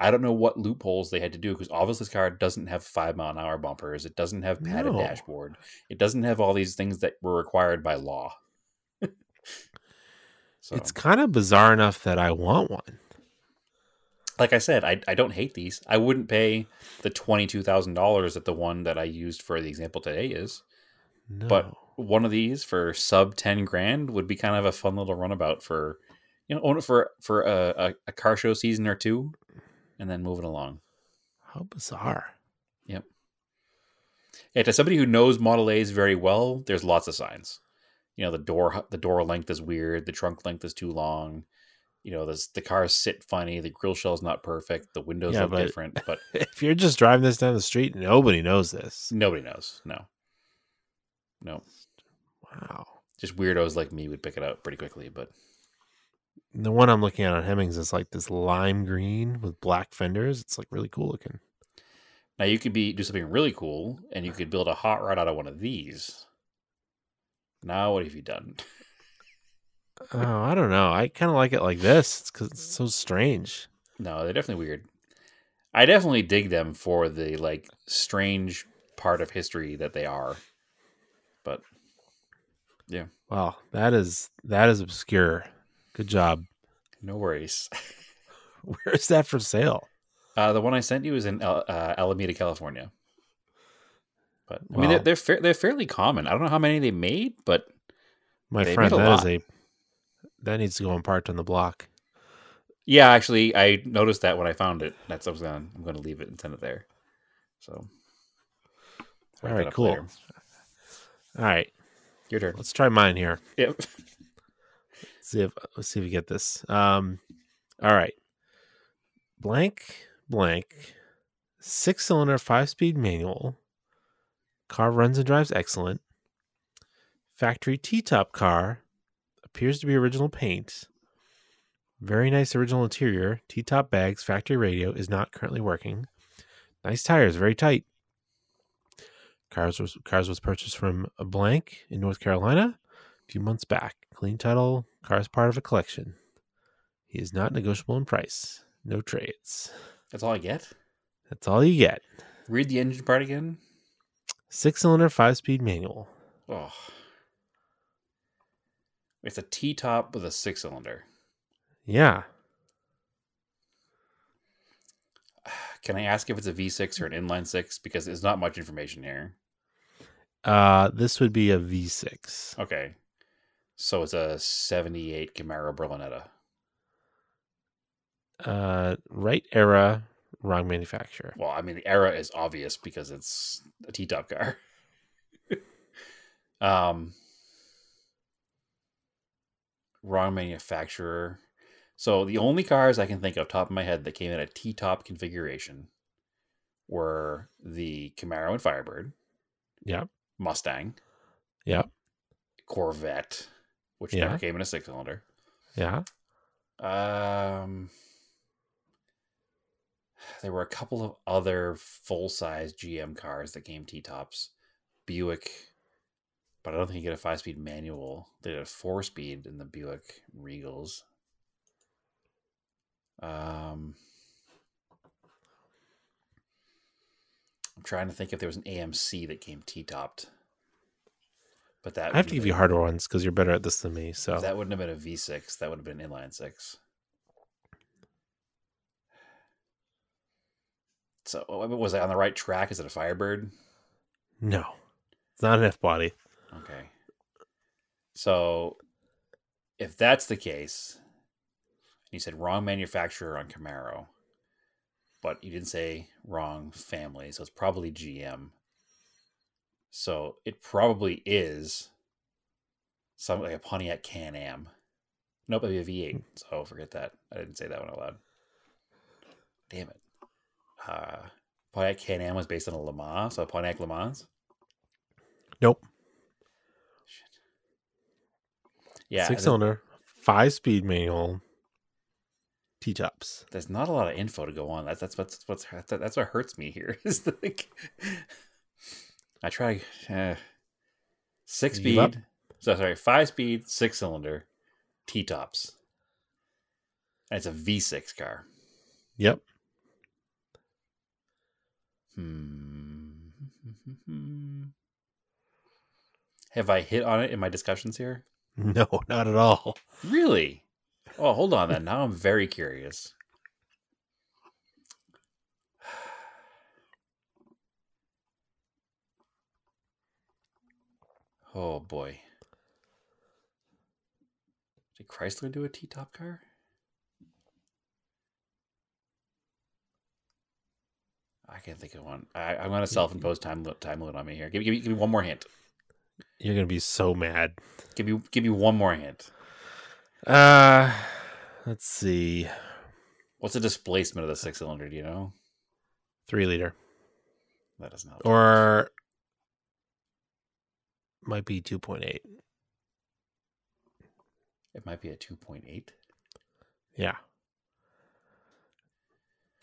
Speaker 6: I don't know what loopholes they had to do because obviously this car doesn't have five mile an hour bumpers. It doesn't have padded
Speaker 4: No.
Speaker 6: dashboard. It doesn't have all these things that were required by law. [laughs] so,
Speaker 4: It's kind of bizarre enough that I want one.
Speaker 6: Like I said, I, I don't hate these. I wouldn't pay the twenty two thousand dollars that the one that I used for the example today is.
Speaker 4: No.
Speaker 6: But one of these for sub ten grand would be kind of a fun little runabout for you know own it for for a, a, a car show season or two, and then move it along.
Speaker 4: how bizarre. Yep.
Speaker 6: Yeah, to somebody who knows Model A's very well, there's lots of signs. You know, the door the door length is weird, the trunk length is too long. You know, the the cars sit funny, the grill shell's not perfect, the windows
Speaker 4: Yeah,
Speaker 6: look
Speaker 4: but-
Speaker 6: different, [laughs] but
Speaker 4: If you're just driving this down the street, nobody knows this.
Speaker 6: nobody knows. No, no,
Speaker 4: Wow.
Speaker 6: just weirdos like me would pick it out pretty quickly. But
Speaker 4: The one I'm looking at on Hemmings is like this lime green with black fenders. It's like really cool looking.
Speaker 6: now you could be do something really cool, and you could build a hot rod out of one of these. Now, what have you done? [laughs]
Speaker 4: Oh, I don't know. I kind of like it like this. It's because it's so strange.
Speaker 6: No, they're definitely weird. I definitely dig them for the like strange part of history that they are. But yeah.
Speaker 4: Wow, that is that is obscure. Good job.
Speaker 6: no worries. [laughs]
Speaker 4: Where is that for sale?
Speaker 6: Uh, the one I sent you is in uh, Alameda, California. But I mean, they're they're, fair, they're fairly common. I don't know how many they made, but
Speaker 4: My friend, that is
Speaker 6: lot.
Speaker 4: a that needs to go on part on the block.
Speaker 6: yeah, actually, I noticed that when I found it. That's I was gonna I'm gonna leave it and send it there. So,
Speaker 4: All right, cool.
Speaker 6: later.
Speaker 4: All right,
Speaker 6: Your turn.
Speaker 4: let's try mine here.
Speaker 6: Yep.
Speaker 4: see if let's see if we get this. Um, all right, blank blank, six cylinder, five speed manual. Car runs and drives excellent. Factory T top car appears to be original paint. Very nice original interior. T top bags, factory radio is not currently working. Nice tires, very tight. Cars was cars was purchased from a blank in North Carolina a few months back. Clean title, car is part of a collection. He is not negotiable in price. No trades.
Speaker 6: That's all I get.
Speaker 4: That's all you get.
Speaker 6: Read the engine part again.
Speaker 4: Six cylinder, five speed manual.
Speaker 6: Oh. It's a T top with a six cylinder.
Speaker 4: Yeah. [sighs]
Speaker 6: Can I ask if it's a V6 or an inline six? Because there's not much information here.
Speaker 4: Uh this would be a V6.
Speaker 6: Okay. So it's a 78 Camaro Berlinetta.
Speaker 4: Uh right era, wrong manufacturer.
Speaker 6: Well, I mean, the era is obvious because it's a T top car. [laughs] Um, wrong manufacturer. So the only cars I can think of top of my head that came in a T-top configuration were the Camaro and Firebird,
Speaker 4: Yep.
Speaker 6: Mustang,
Speaker 4: Yep.
Speaker 6: Corvette, which
Speaker 4: Yeah.
Speaker 6: never came in a six-cylinder.
Speaker 4: Yeah.
Speaker 6: Um, there were a couple of other full-size GM cars that came T-tops, Buick, but I don't think you get a five-speed manual. They did a four-speed in the Buick Regals. Um, I'm trying to think if there was an AMC that came T-topped, but that
Speaker 4: I have to give you harder ones because you're better at this than me. So
Speaker 6: That wouldn't have been a V6. That would have been an inline six. So uh, was I on the right track? Is it a Firebird?
Speaker 4: no, it's not an F body.
Speaker 6: Okay. So if that's the case, you said wrong manufacturer on Camaro, but you didn't say wrong family, so it's probably GM. So it probably is something like a Pontiac Can Am. Nope, it'd be a V8. So forget that. I didn't say that one out loud. Damn it. Uh, Pontiac Can Am was based on a Le Mans, so Pontiac Le Mans.
Speaker 4: Nope.
Speaker 6: Yeah,
Speaker 4: Six cylinder, five speed manual, T tops.
Speaker 6: there's not a lot of info to go on. That's that's what's what's that's what hurts me here. [laughs] Is like I try uh, six speed. So sorry, five speed, six cylinder, T tops, and it's a V6 car.
Speaker 4: Yep.
Speaker 6: Hmm. [laughs] Have I hit on it in my discussions here? [laughs]
Speaker 4: No, not at all.
Speaker 6: Really? Oh, hold on then. Now I'm very curious. [sighs] Oh boy. Did Chrysler do a T top car? I can't think of one. I, I'm going to self impose time time limit on me here. Give, me- give, me, give me one more hint.
Speaker 4: You're gonna be so mad.
Speaker 6: Give me give me one more hint.
Speaker 4: Uh let's see.
Speaker 6: What's the displacement of the six cylinder? Do you know?
Speaker 4: Three liter.
Speaker 6: That doesn't help.
Speaker 4: Or might be two point eight.
Speaker 6: It might be a 2.8.
Speaker 4: Yeah.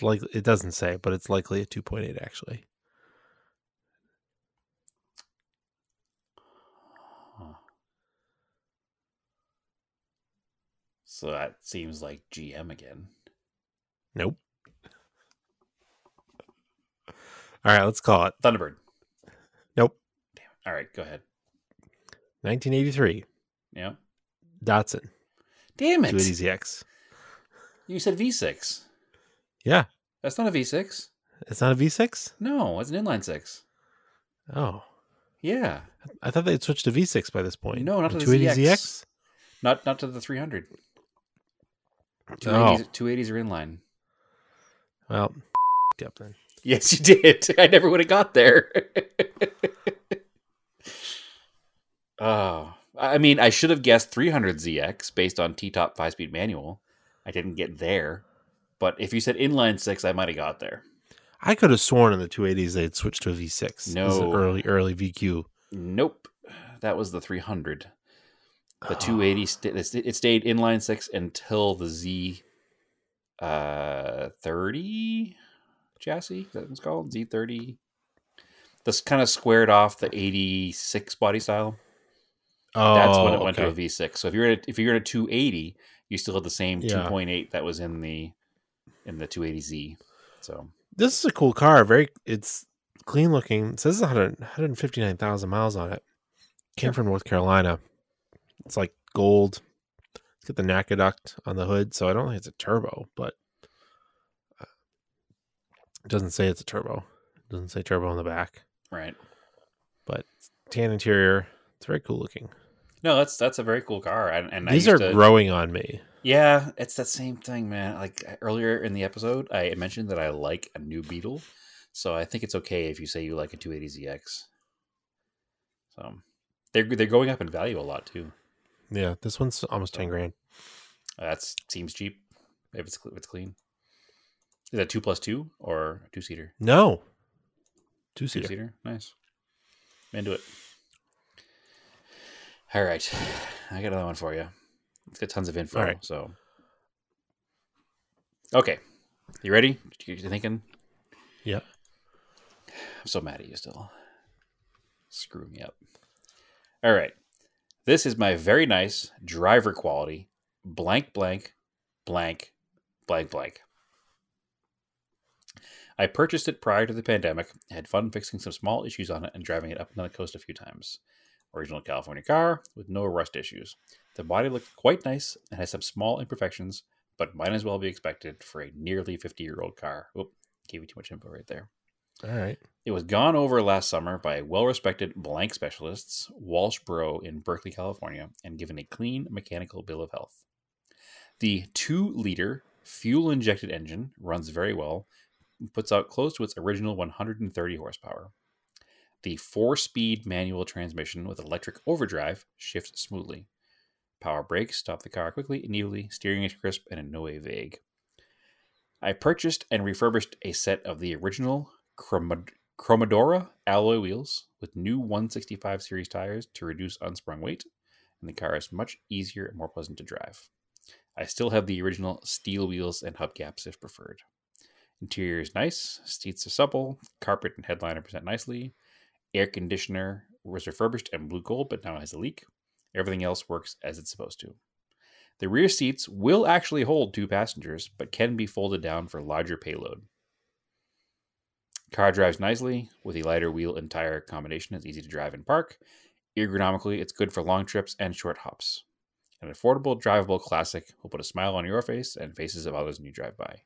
Speaker 4: Like it doesn't say, but it's likely a two point eight actually.
Speaker 6: So that seems like GM again.
Speaker 4: Nope. All right, let's call it.
Speaker 6: Thunderbird.
Speaker 4: Nope. Damn.
Speaker 6: All right, go ahead.
Speaker 4: 1983
Speaker 6: Yeah.
Speaker 4: Datsun
Speaker 6: Damn it.
Speaker 4: 280ZX.
Speaker 6: You said V6.
Speaker 4: Yeah,
Speaker 6: That's not a V6.
Speaker 4: it's not a V6.
Speaker 6: No, it's an inline six.
Speaker 4: Oh,
Speaker 6: Yeah.
Speaker 4: I thought they'd switched to V6 by this point.
Speaker 6: No, not to the
Speaker 4: 280ZX.
Speaker 6: Not not to the 300.
Speaker 4: Oh.
Speaker 6: 280s, 280s are inline.
Speaker 4: Well, up then.
Speaker 6: Yes, you did. [laughs] I never would have got there. [laughs] oh, I mean, I should have guessed 300ZX based on T-top five-speed manual. I didn't get there, but if you said inline six, I might have got there.
Speaker 4: I could have sworn in the 280s they'd switched to a V6. This is an
Speaker 6: No.
Speaker 4: early early VQ.
Speaker 6: Nope, that was the 300. The
Speaker 4: Oh.
Speaker 6: 280 sta- it sta- it stayed inline six until the Z uh 30 chassis. Is that what it's called Z30. This kind of squared off the 86 body style.
Speaker 4: Oh,
Speaker 6: That's when it went to a
Speaker 4: okay.
Speaker 6: V6. So if you're at a, if you're at a 280, you still have the same
Speaker 4: Yeah.
Speaker 6: 2.8 that was in the in the 280Z. So
Speaker 4: This is a cool car. Very, it's clean looking. It says 100, 159,000 miles on it. Came
Speaker 6: Sure.
Speaker 4: from North Carolina. It's like gold. It's got the NACA duct on the hood, so I don't think it's a turbo, but uh, it doesn't say it's a turbo. It doesn't say turbo on the back,
Speaker 6: right.
Speaker 4: but tan interior. It's very cool looking.
Speaker 6: No, that's that's a very cool car. And, and
Speaker 4: These are
Speaker 6: to-
Speaker 4: growing on me.
Speaker 6: Yeah, it's that same thing, man. Like earlier in the episode, I mentioned that I like a new Beetle, so I think it's okay if you say you like a 280ZX. So They're they're going up in value a lot too.
Speaker 4: Yeah, this one's almost ten grand.
Speaker 6: That seems cheap if it's if it's clean. Is that two plus two or two seater?
Speaker 4: No, two
Speaker 6: Two
Speaker 4: seater.
Speaker 6: seater. Nice. Into it. All right, I got another one for you. It's got tons of info.
Speaker 4: All right.
Speaker 6: So, okay, you ready? You you thinking?
Speaker 4: Yeah.
Speaker 6: I'm so mad at you still. Screw me up. All right. This is my very nice driver quality blank blank blank blank blank. I purchased it prior to the pandemic, had fun fixing some small issues on it and driving it up and down the coast a few times. Original California car with no rust issues. The body looked quite nice and has some small imperfections, but might as well be expected for a nearly 50 year old car. Oop, gave you too much info right there.
Speaker 4: All right.
Speaker 6: It was gone over last summer by well respected blank specialists, Walsh Bro in Berkeley, California, and given a clean mechanical bill of health. The 2 liter fuel injected engine runs very well, puts out close to its original 130 horsepower. The 4 speed manual transmission with electric overdrive shifts smoothly. Power brakes stop the car quickly and easily, steering is crisp and in no way vague. I purchased and refurbished a set of the original Cromodora alloy wheels with new 165 series tires to reduce unsprung weight, and the car is much easier and more pleasant to drive. I still have the original steel wheels and hubcaps if preferred. Interior is nice, seats are supple, carpet and headliner present nicely. Air conditioner was refurbished and blue gold, but now has a leak. Everything else works as it's supposed to. The rear seats will actually hold two passengers, but can be folded down for larger payload. Car drives nicely with a lighter wheel and tire combination. It's easy to drive and park. Ergonomically, it's good for long trips and short hops. An affordable, drivable classic will put a smile on your face and faces of others when you drive by.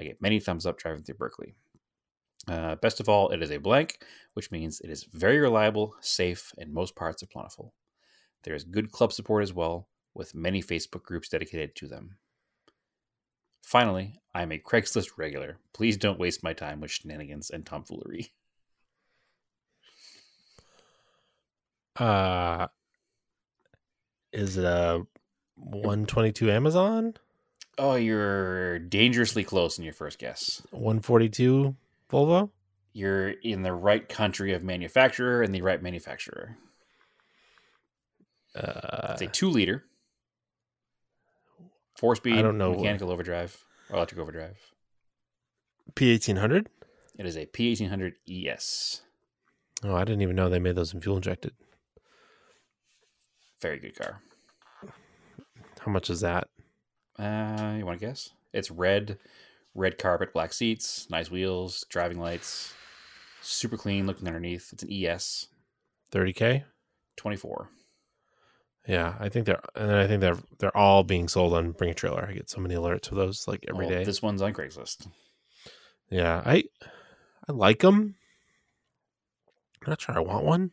Speaker 6: I get many thumbs up driving through Berkeley. Uh, best of all, it is a blank, which means it is very reliable, safe, and most parts are plentiful. There is good club support as well, with many Facebook groups dedicated to them. Finally, I am a Craigslist regular. Please don't waste my time with shenanigans and tomfoolery.
Speaker 4: Uh, is it a 122 Amazon?
Speaker 6: Oh, you're dangerously close in your first guess.
Speaker 4: 142 Volvo?
Speaker 6: You're in the right country of manufacturer and the right manufacturer.
Speaker 4: Uh,
Speaker 6: It's a two liter, four speed,
Speaker 4: I don't know.
Speaker 6: mechanical overdrive or electric overdrive.
Speaker 4: P1800?
Speaker 6: It is a P1800 ES.
Speaker 4: Oh, I didn't even know they made those in fuel injected.
Speaker 6: Very good car.
Speaker 4: How much is that?
Speaker 6: Uh, you want to guess? It's red, red carpet, black seats, nice wheels, driving lights, super clean looking underneath. It's an ES
Speaker 4: 30k?
Speaker 6: 24.
Speaker 4: Yeah, I think they're and I think they're they're all being sold on Bring a Trailer. I get so many alerts for those like every day.
Speaker 6: Oh, This one's on Craigslist.
Speaker 4: Yeah, I I like them. I'm not sure I want one.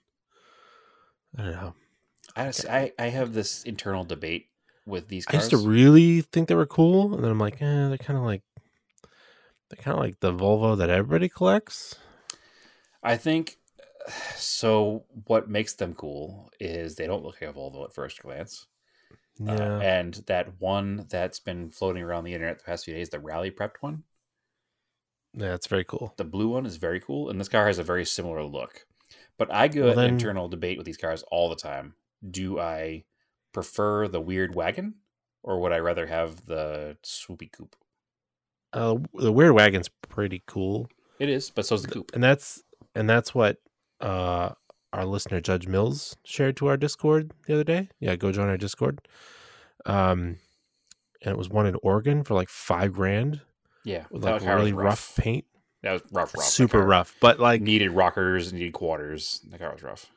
Speaker 4: I don't know.
Speaker 6: I, I I have this internal debate with these
Speaker 4: I used to really think they were cool, and then I'm like, eh, they're kind of like they're kind of like the Volvo that everybody collects.
Speaker 6: I think so. What makes them cool is they don't look like a Volvo at first glance. Uh,
Speaker 4: Yeah,
Speaker 6: and that one that's been floating around the internet the past few days, the rally prepped one,
Speaker 4: yeah, it's very cool.
Speaker 6: the blue one is very cool, and this car has a very similar look. But I go
Speaker 4: Well,
Speaker 6: an internal debate with these cars all the time. Do I prefer the weird wagon, or would I rather have the swoopy coupe?
Speaker 4: Uh, the Weird Wagon's pretty cool,
Speaker 6: It is, but so so's the coupe.
Speaker 4: and that's and that's what uh our listener Judge Mills shared to our Discord the other day. Yeah, go join our Discord. Um, and it was one in Oregon for like five grand
Speaker 6: Yeah,
Speaker 4: with like really rough. paint,
Speaker 6: That was rough, rough.
Speaker 4: Super rough. But like,
Speaker 6: Needed rockers, needed quarters. The car was rough.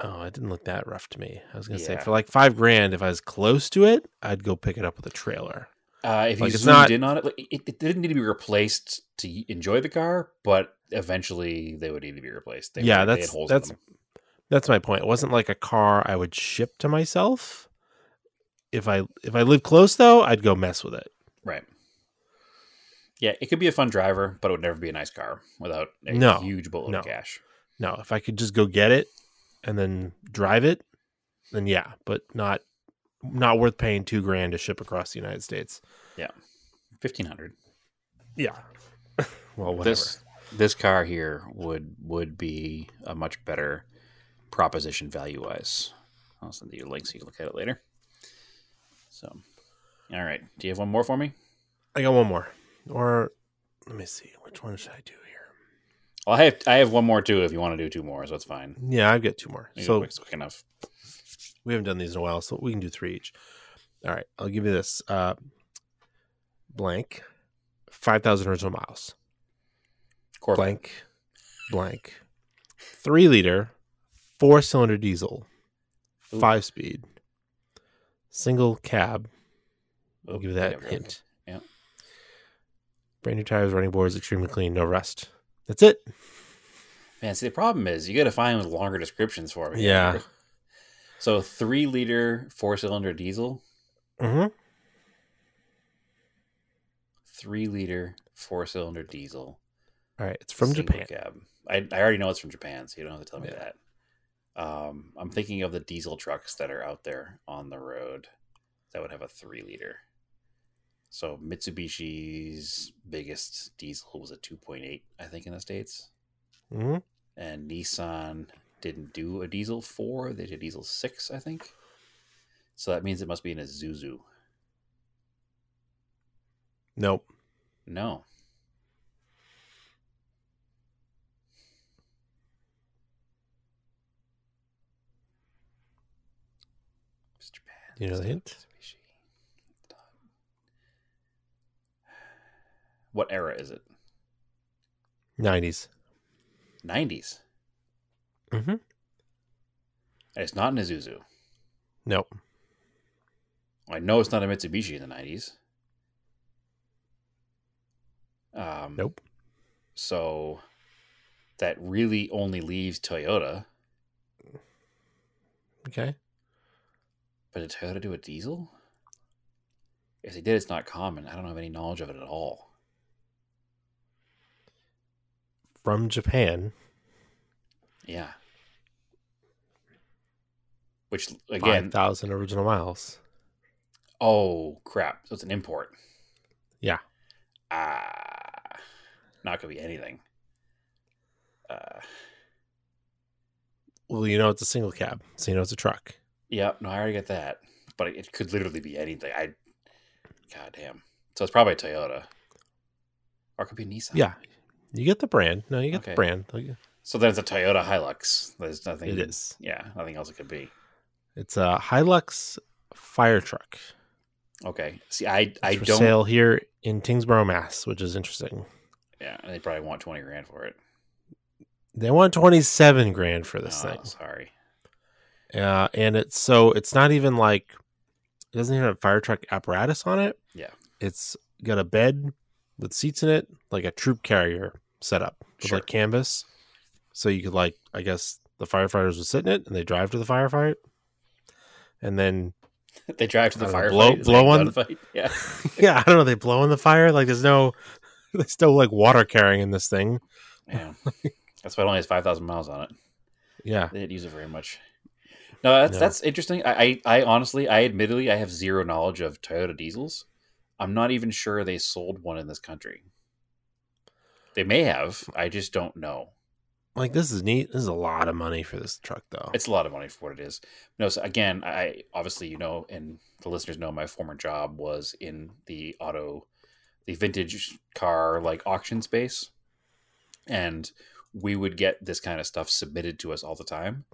Speaker 4: oh, it didn't look that rough to me. I was gonna say for like five grand, if I was close to it, I'd go pick it up with a trailer.
Speaker 6: Uh, if
Speaker 4: Like,
Speaker 6: you zoomed
Speaker 4: not-
Speaker 6: in on it, like, it, it didn't need to be replaced to enjoy the car, but eventually they would need to be replaced. They,
Speaker 4: Yeah,
Speaker 6: were-
Speaker 4: that's- that's- That's my point. It wasn't like a car I would ship to myself. If I if I live close though, I'd go mess with it.
Speaker 6: right. Yeah, it could be a fun driver, but it would never be a nice car without a
Speaker 4: No,
Speaker 6: huge boatload
Speaker 4: no.
Speaker 6: of cash.
Speaker 4: No, if I could just go get it and then drive it, then yeah, but not not worth paying two grand to ship across the United States.
Speaker 6: Yeah, Fifteen hundred.
Speaker 4: Yeah. [laughs] well, whatever.
Speaker 6: This this car here would would be a much better proposition value wise. I'll send you a link so you can look at it later. So, all right. Do you have one more for me?
Speaker 4: I got one more. Or let me see. Which one should I do here?
Speaker 6: Well, I have I have one more too. If you want to do two more, so it's fine.
Speaker 4: Yeah, I've got two more.
Speaker 6: Maybe
Speaker 4: So
Speaker 6: quick, quick enough.
Speaker 4: we haven't done these in a while, so we can do three each. All right, I'll give you this. Uh, blank, five thousand original miles.
Speaker 6: Corvette.
Speaker 4: Blank, blank, three liter, four cylinder diesel,
Speaker 6: Ooh.
Speaker 4: five speed, single cab. I'll give you that
Speaker 6: yeah,
Speaker 4: hint.
Speaker 6: okay. Yeah.
Speaker 4: Brand new tires, running boards, extremely clean, no rust. That's it.
Speaker 6: Man, see the problem is you got to find with longer descriptions for me.
Speaker 4: Yeah. [laughs]
Speaker 6: So three liter four cylinder diesel,
Speaker 4: Mm-hmm.
Speaker 6: three liter four cylinder diesel.
Speaker 4: All right, it's from
Speaker 6: single
Speaker 4: Japan.
Speaker 6: Cab. I, I already know it's from Japan, so you don't have to tell me
Speaker 4: Yeah.
Speaker 6: that. Um, I'm thinking of the diesel trucks that are out there on the road that would have a three liter. So Mitsubishi's biggest diesel was a 2.8, I think, in the states,
Speaker 4: Mm-hmm.
Speaker 6: and Nissan didn't do a diesel four; they did diesel six, I think. So that means it must be an Isuzu.
Speaker 4: Nope.
Speaker 6: No. It's Japan.
Speaker 4: You know the hint?
Speaker 6: What era is it?
Speaker 4: Nineties.
Speaker 6: 90s.
Speaker 4: Mm-hmm.
Speaker 6: And it's not an Isuzu.
Speaker 4: Nope.
Speaker 6: I know it's not a Mitsubishi in the 90s. Um,
Speaker 4: Nope.
Speaker 6: So that really only leaves Toyota.
Speaker 4: Okay.
Speaker 6: But did Toyota do a diesel? If they did, it's not common. I don't have any knowledge of it at all.
Speaker 4: From Japan.
Speaker 6: Yeah. Which again,
Speaker 4: thousand original miles.
Speaker 6: oh crap! So it's an import.
Speaker 4: Yeah.
Speaker 6: Ah, not gonna be anything. Uh,
Speaker 4: Well, you know it's a single cab, so you know it's a truck.
Speaker 6: Yeah, no, I already get that, but it could literally be anything. I, god damn. So it's probably a Toyota, or it could be a Nissan.
Speaker 4: Yeah. You get the brand. No, you get
Speaker 6: Okay.
Speaker 4: the brand.
Speaker 6: So then it's a Toyota Hilux. There's nothing.
Speaker 4: It is.
Speaker 6: Yeah, nothing else it could be.
Speaker 4: It's a Hilux fire truck.
Speaker 6: Okay. See, I I
Speaker 4: It's for
Speaker 6: don't.
Speaker 4: sale here in Tyngsboro, Mass, which is interesting.
Speaker 6: Yeah, and they probably want twenty grand for it.
Speaker 4: They want twenty seven grand for this
Speaker 6: Oh,
Speaker 4: thing.
Speaker 6: Sorry.
Speaker 4: Uh, and it's so it's not even like it doesn't even have fire truck apparatus on it.
Speaker 6: Yeah.
Speaker 4: It's got a bed with seats in it, like a troop carrier setup with
Speaker 6: Sure.
Speaker 4: like canvas. So you could like I guess the firefighters would sit in it and they drive to the firefight. And then [laughs]
Speaker 6: they drive to the fire.
Speaker 4: blow- blow on-
Speaker 6: Fight. Yeah. [laughs]
Speaker 4: yeah, I don't know, they blow in the fire. Like there's no [laughs] there's no like water carrying in this thing.
Speaker 6: Yeah. That's why it only has five thousand miles on it.
Speaker 4: Yeah.
Speaker 6: They didn't use it very much. No, that's
Speaker 4: No.
Speaker 6: that's interesting. I, I I honestly, I admittedly, I have zero knowledge of Toyota diesels. I'm not even sure they sold one in this country. They may have. I just don't know.
Speaker 4: Like this is neat. This is a lot of money for this truck though.
Speaker 6: It's a lot of money for what it is. No, so again, I obviously you know, and the listeners know, my former job was in the auto, the vintage car like auction space, and we would get this kind of stuff submitted to us all the time,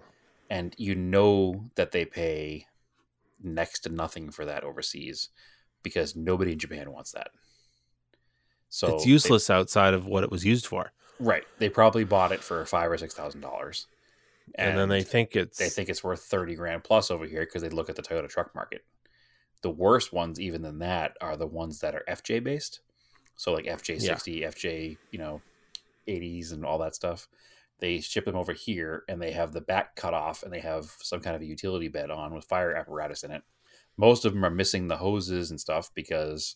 Speaker 6: and you know that they pay next to nothing for that overseas because nobody in Japan wants that. So
Speaker 4: it's
Speaker 6: they-
Speaker 4: useless outside of what it was used for.
Speaker 6: right? They probably bought it for five or six thousand dollars,
Speaker 4: And, then they think it's
Speaker 6: they think it's worth 30 grand plus over here because they look at the Toyota truck market. The worst ones, even than that, are the ones that are FJ based. So like FJ60, FJ, you know, 80s and all that stuff. They ship them over here and they have the back cut off and they have some kind of a utility bed on with fire apparatus in it. Most of them are missing the hoses and stuff because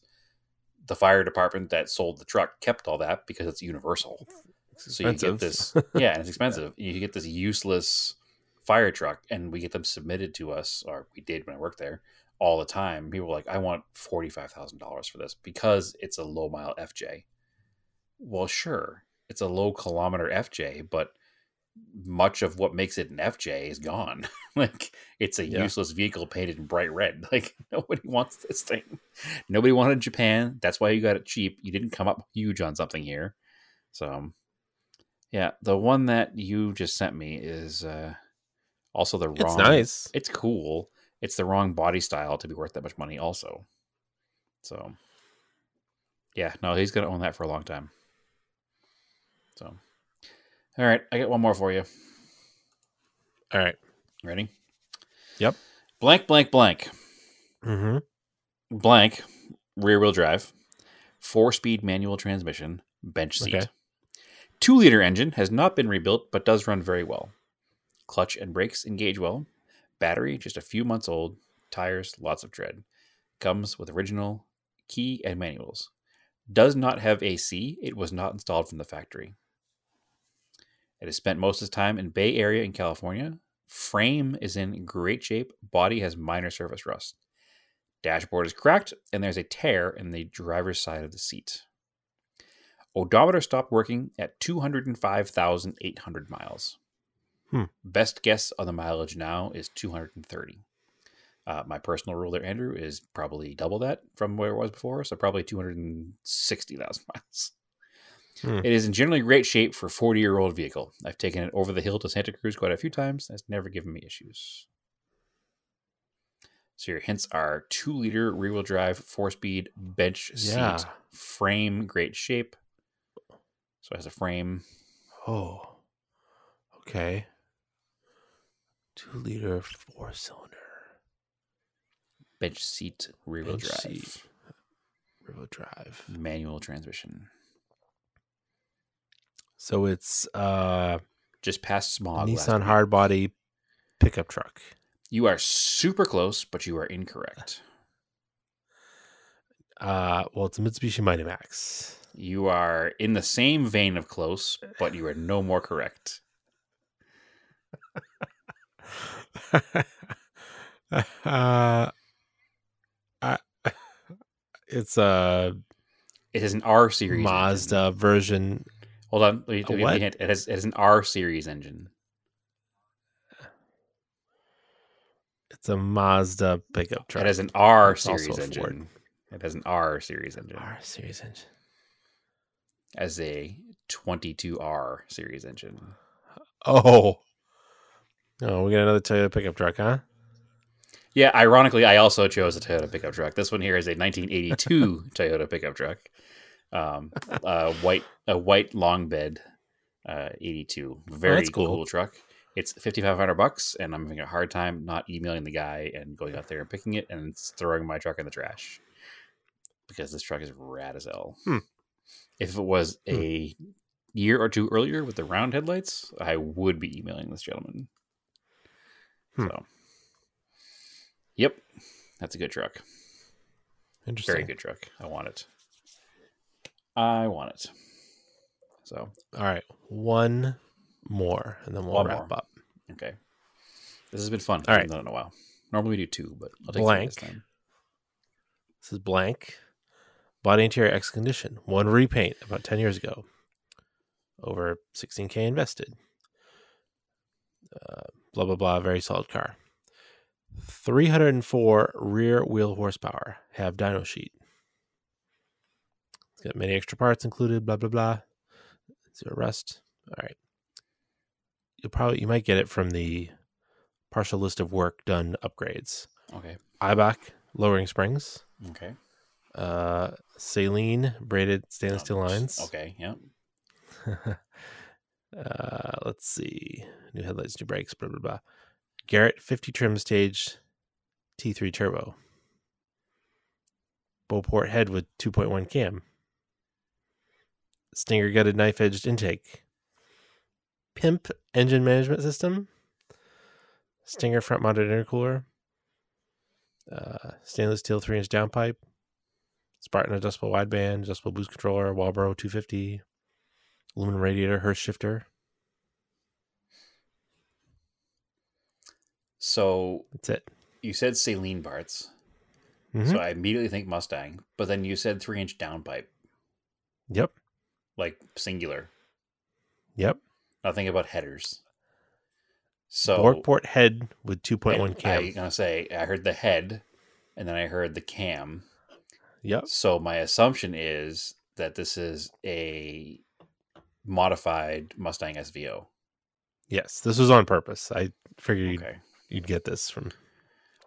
Speaker 6: the fire department that sold the truck kept all that because it's universal. So you get this, [laughs] yeah, and it's expensive. You get this useless fire truck and we get them submitted to us, or we did when I worked there all the time. People were like, I want $45,000 for this because it's a low mile FJ. Well, sure, it's a low kilometer FJ, but much of what makes it an FJ is gone. [laughs] like it's a
Speaker 4: Yeah.
Speaker 6: useless vehicle painted in bright red. [laughs] Like nobody wants this thing. Nobody wanted Japan. That's why you got it cheap. You didn't come up huge on something here. So yeah, the one that you just sent me is uh also the wrong It's
Speaker 4: nice.
Speaker 6: It's cool. It's the wrong body style to be worth that much money also. So yeah, no, he's gonna own that for a long time. So all right, I got one more for you.
Speaker 4: All right.
Speaker 6: Ready?
Speaker 4: Yep.
Speaker 6: Blank, blank, blank.
Speaker 4: Mm-hmm.
Speaker 6: Blank, rear wheel drive, four speed manual transmission, bench seat.
Speaker 4: Okay.
Speaker 6: Two liter engine has not been rebuilt but does run very well. Clutch and brakes engage well. Battery just a few months old. Tires, lots of tread. Comes with original key and manuals. Does not have AC. It was not installed from the factory. It has spent most of its time in Bay Area in California. Frame is in great shape. Body has minor surface rust. Dashboard is cracked, and there's a tear in the driver's side of the seat. Odometer stopped working at 205,800 miles.
Speaker 4: Hmm.
Speaker 6: Best guess on the mileage now is 230. Uh, my personal rule there, Andrew, is probably double that from where it was before, so probably 260,000 [laughs] miles.
Speaker 4: Hmm.
Speaker 6: It is in generally great shape for a 40 year old vehicle. I've taken it over the hill to Santa Cruz quite a few times. and It's never given me issues. So your hints are two liter rear wheel drive, four speed bench
Speaker 4: Yeah.
Speaker 6: seat, frame, great shape. So it has a frame.
Speaker 4: Oh. Okay. Two liter four cylinder
Speaker 6: bench seat rear wheel drive,
Speaker 4: seat. rear wheel drive.
Speaker 6: manual transmission.
Speaker 4: So it's uh
Speaker 6: Just past smog.
Speaker 4: Nissan
Speaker 6: week.
Speaker 4: hard body pickup truck.
Speaker 6: You are super close, but you are incorrect. [sighs]
Speaker 4: Uh well it's a Mitsubishi Mighty Max.
Speaker 6: You are in the same vein of close, but you are no more correct. [laughs]
Speaker 4: uh I, [laughs] it's a
Speaker 6: It is an R series.
Speaker 4: Mazda version.
Speaker 6: Hold on, let me, let me-
Speaker 4: what?
Speaker 6: hint. It has it has an R series engine.
Speaker 4: It's a Mazda pickup truck.
Speaker 6: It has an R
Speaker 4: It's
Speaker 6: series
Speaker 4: a Ford.
Speaker 6: engine. It has an R series engine
Speaker 4: R series engine.
Speaker 6: as a 22R series engine.
Speaker 4: Oh. Oh, we got another Toyota pickup truck, huh?
Speaker 6: Yeah, ironically, I also chose a Toyota pickup truck. This one here is a 1982 [laughs] Toyota pickup truck, um, a white a white long bed, uh, 82. Very
Speaker 4: that's
Speaker 6: cool.
Speaker 4: cool.
Speaker 6: truck. It's 5,500 bucks, and I'm having a hard time not emailing the guy and going out there and picking it and throwing my truck in the trash because this truck is rad as hell.
Speaker 4: Hmm.
Speaker 6: If it was a year or two earlier with the round headlights, I would be emailing this gentleman.
Speaker 4: Hmm.
Speaker 6: So, yep, that's a good truck.
Speaker 4: Interesting.
Speaker 6: Very good truck. I want it. I want it. So,
Speaker 4: All right. One more and then we'll
Speaker 6: One
Speaker 4: wrap
Speaker 6: more.
Speaker 4: up.
Speaker 6: okay. This has been fun.
Speaker 4: All right.
Speaker 6: haven't in a while. Normally we do two, but I'll take
Speaker 4: Blank.
Speaker 6: this time.
Speaker 4: This is blank. Body interior X condition. One repaint about 10 years ago. Over 16K invested. Uh, blah, blah, blah. Very solid car. 304 rear wheel horsepower. Have dyno sheet. It's got many extra parts included. Blah, blah, blah. Zero rust. All right. You'll probably, you might get it from the partial list of work done upgrades.
Speaker 6: Okay.
Speaker 4: IBAC, lowering springs
Speaker 6: Okay.
Speaker 4: uh Saleen braided stainless steel lines
Speaker 6: Okay. Yeah. [laughs]
Speaker 4: uh let's see new headlights new brakes blah blah blah garrett 50 trim stage t3 turbo Beauport head with 2.1 cam stinger gutted knife edged intake pimp engine management system stinger front mounted intercooler uh, stainless steel 3 inch downpipe Spartan adjustable wideband, adjustable boost controller, Walbro 250, aluminum radiator, Hurst shifter.
Speaker 6: So
Speaker 4: That's it.
Speaker 6: you said Saleen parts,
Speaker 4: Mhm.
Speaker 6: so I immediately think Mustang. But then you said three inch downpipe,
Speaker 4: Yep.
Speaker 6: Like singular.
Speaker 4: Yep.
Speaker 6: Nothing about headers. So
Speaker 4: Borkport head with 2.1 cam.
Speaker 6: I gonna say I heard the head, and then I heard the cam.
Speaker 4: Yep.
Speaker 6: So my assumption is that this is a modified Mustang SVO.
Speaker 4: Yes. This was on purpose. I figured you'd,
Speaker 6: Okay.
Speaker 4: you'd get this from.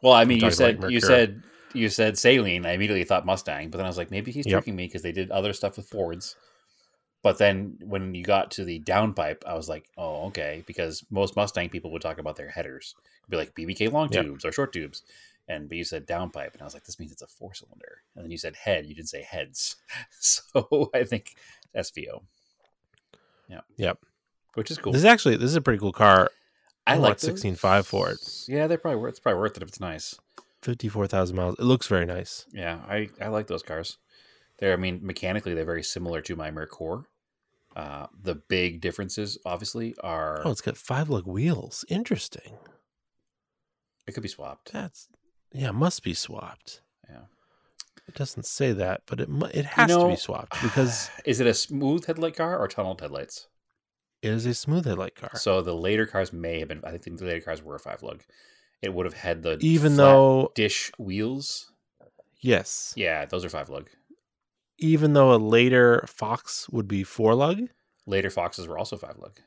Speaker 6: Well, I mean, you said you said you said Saleen. I immediately thought Mustang, but then I was like, maybe he's
Speaker 4: Yep.
Speaker 6: tricking me because they did other stuff with Fords. But then when you got to the downpipe, I was like, oh, okay, because most Mustang people would talk about their headers, It'd be like BBK long
Speaker 4: Yep.
Speaker 6: tubes or short tubes, and but you said downpipe, and I was like, this means it's a four cylinder, and then you said head, you didn't say heads, [laughs] so I think SVO. Yeah.
Speaker 4: Yep.
Speaker 6: Which is cool.
Speaker 4: This is actually this is a pretty cool car.
Speaker 6: I
Speaker 4: I
Speaker 6: like
Speaker 4: 16.5 for it.
Speaker 6: Yeah, they're probably worth. It's probably worth it if it's nice.
Speaker 4: 54,000 miles. It looks very nice.
Speaker 6: Yeah, I, I like those cars. They're I mean mechanically they're very similar to my Merkur. Uh, the big differences obviously are
Speaker 4: Oh, it's got five lug wheels. Interesting.
Speaker 6: it could be swapped.
Speaker 4: That's yeah, must be swapped.
Speaker 6: Yeah.
Speaker 4: It doesn't say that, but it it has to
Speaker 6: know,
Speaker 4: be swapped [sighs] because
Speaker 6: is it a smooth headlight car or tunneled headlights?
Speaker 4: it is a smooth headlight car.
Speaker 6: So the later cars may have been. I think the later cars were a five lug. It would have had the
Speaker 4: even though
Speaker 6: dish wheels.
Speaker 4: yes,
Speaker 6: Yeah, those are five lug.
Speaker 4: Even though a later Fox would be four lug.
Speaker 6: Later Foxes were also five lug.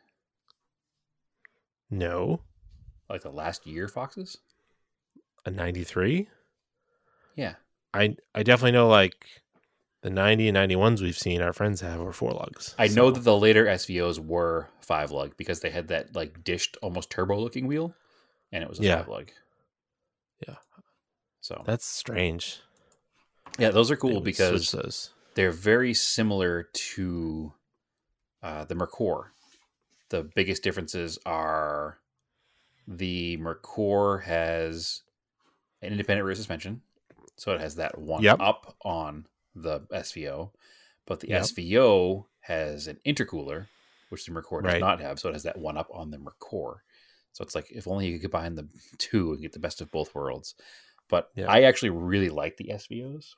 Speaker 4: No,
Speaker 6: Like the last year Foxes.
Speaker 4: a 93.
Speaker 6: Yeah,
Speaker 4: I I definitely know like the 90 and 91s we've seen our friends have are four lugs.
Speaker 6: I know that the later SVOs were five lug because they had that like dished, almost turbo looking wheel, and it was a
Speaker 4: Yeah.
Speaker 6: five lug.
Speaker 4: Yeah.
Speaker 6: So
Speaker 4: that's strange.
Speaker 6: yeah, those are cool because
Speaker 4: those.
Speaker 6: They're very similar to uh, the Merkur. The biggest differences are the Merkur has an independent rear suspension, so it has that one
Speaker 4: Yep.
Speaker 6: up on the SVO, but the
Speaker 4: Yep.
Speaker 6: SVO has an intercooler, which the Merkur does
Speaker 4: Right.
Speaker 6: not have, so it has that one up on the Merkur. So it's like if only you could combine the [laughs] two and get the best of both worlds. But
Speaker 4: Yeah.
Speaker 6: I actually really like the SVOs.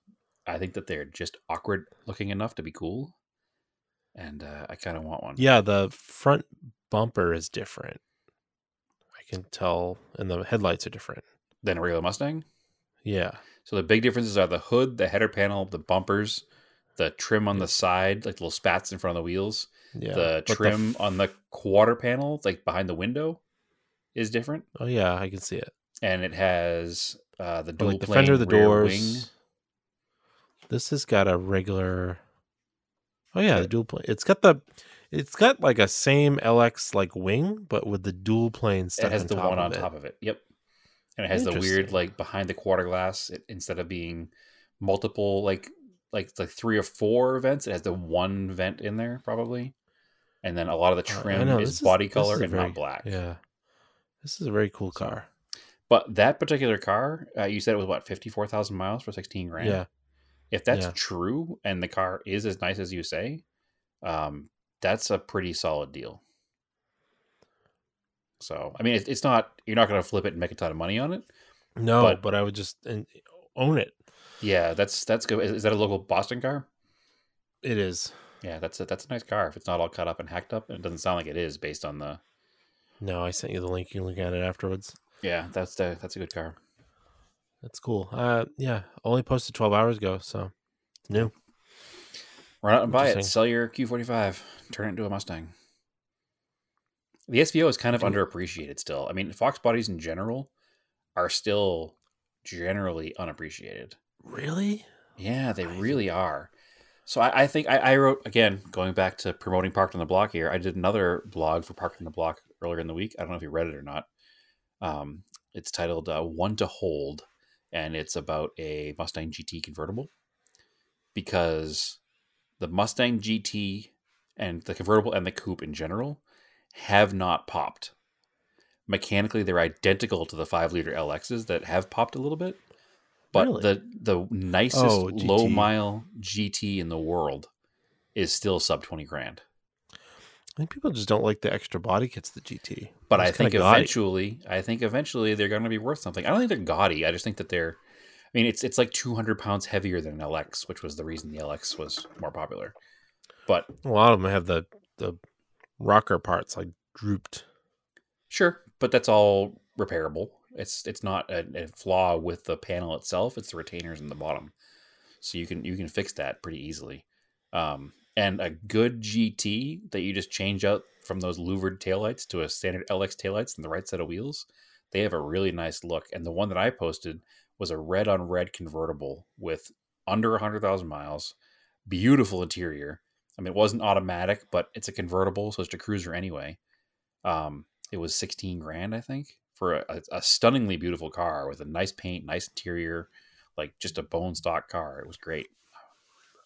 Speaker 6: I think that they're just awkward looking enough to be cool, and uh, I kind of want one.
Speaker 4: Yeah, the front bumper is different. I can tell, and the headlights are different.
Speaker 6: Than a regular Mustang.
Speaker 4: Yeah,
Speaker 6: So the big differences are the hood, the header panel, the bumpers, the trim on the side, like little spats in front of the wheels.
Speaker 4: yeah.
Speaker 6: the
Speaker 4: But
Speaker 6: trim
Speaker 4: f-
Speaker 6: on the quarter panel, like behind the window, is different,
Speaker 4: oh yeah, I can see it.
Speaker 6: and it has uh, the dual
Speaker 4: like the
Speaker 6: plane
Speaker 4: fender, the
Speaker 6: rear
Speaker 4: doors. This has got a regular. Oh yeah, the dual plane. It's got the. It's got like a same LX like wing, but with the dual plane stuff.
Speaker 6: It has
Speaker 4: on
Speaker 6: the one on
Speaker 4: it.
Speaker 6: top of it. Yep, and it has the weird like behind the quarter glass. It, instead of being multiple like like like three or four vents, it has the one vent in there probably, and then a lot of the
Speaker 4: Uh,
Speaker 6: trim
Speaker 4: know,
Speaker 6: is body color
Speaker 4: is
Speaker 6: and
Speaker 4: very-
Speaker 6: not black.
Speaker 4: Yeah, this is a very cool car.
Speaker 6: But that particular car, uh, you said it was what fifty four thousand miles for sixteen grand.
Speaker 4: Yeah,
Speaker 6: if that's
Speaker 4: Yeah.
Speaker 6: true and the car is as nice as you say, um, that's a pretty solid deal. So, I mean, it, it's not you're not going to flip it and make a ton of money on it.
Speaker 4: no,
Speaker 6: But-
Speaker 4: but, I would just own it.
Speaker 6: Yeah, that's that's good. Is, is that a local Boston car?
Speaker 4: It is.
Speaker 6: Yeah, that's a, that's a nice car. If it's not all cut up and hacked up, and it doesn't sound like it is based on the.
Speaker 4: No, I sent you the link. You can look at it afterwards.
Speaker 6: Yeah, that's the, that's a good car.
Speaker 4: That's cool. Uh, yeah, only posted twelve hours ago, so it's new.
Speaker 6: Run out and buy it. Sell your Q45. Turn it into a Mustang. The SVO is kind of underappreciated still. I mean, Fox bodies in general are still generally unappreciated.
Speaker 4: Really?
Speaker 6: Yeah, they
Speaker 4: I
Speaker 6: really are. So I, I think I, I wrote again, going back to promoting Parked on the Block here. I did another blog for Parked on the Block earlier in the week. I don't know if you read it or not. Um, it's titled uh, "One to Hold," and it's about a Mustang GT convertible because the Mustang GT and the convertible and the coupe in general have not popped. Mechanically, they're identical to the five liter LXs that have popped a little bit, but
Speaker 4: Really?
Speaker 6: the the nicest
Speaker 4: Oh,
Speaker 6: low mile GT in the world is still sub twenty grand.
Speaker 4: I think people just don't like the extra body kits, the GT.
Speaker 6: But I think
Speaker 4: gaudy.
Speaker 6: eventually, I think eventually they're going to be worth something. I don't think they're gaudy. I just think that they're. I mean, it's it's like 200 pounds heavier than an LX, which was the reason the LX was more popular. But
Speaker 4: a lot of them have the the rocker parts like drooped.
Speaker 6: Sure, but that's all repairable. It's it's not a, a flaw with the panel itself. It's the retainers in the bottom, so you can you can fix that pretty easily. Um, and a good GT that you just change out from those louvered taillights to a standard LX taillights and the right set of wheels, they have a really nice look. And the one that I posted was a red on red convertible with under hundred thousand miles, beautiful interior. I mean, it wasn't automatic, but it's a convertible, so it's a cruiser anyway. Um, it was 16 grand, I think, for a, a stunningly beautiful car with a nice paint, nice interior, like just a bone stock car. It was great.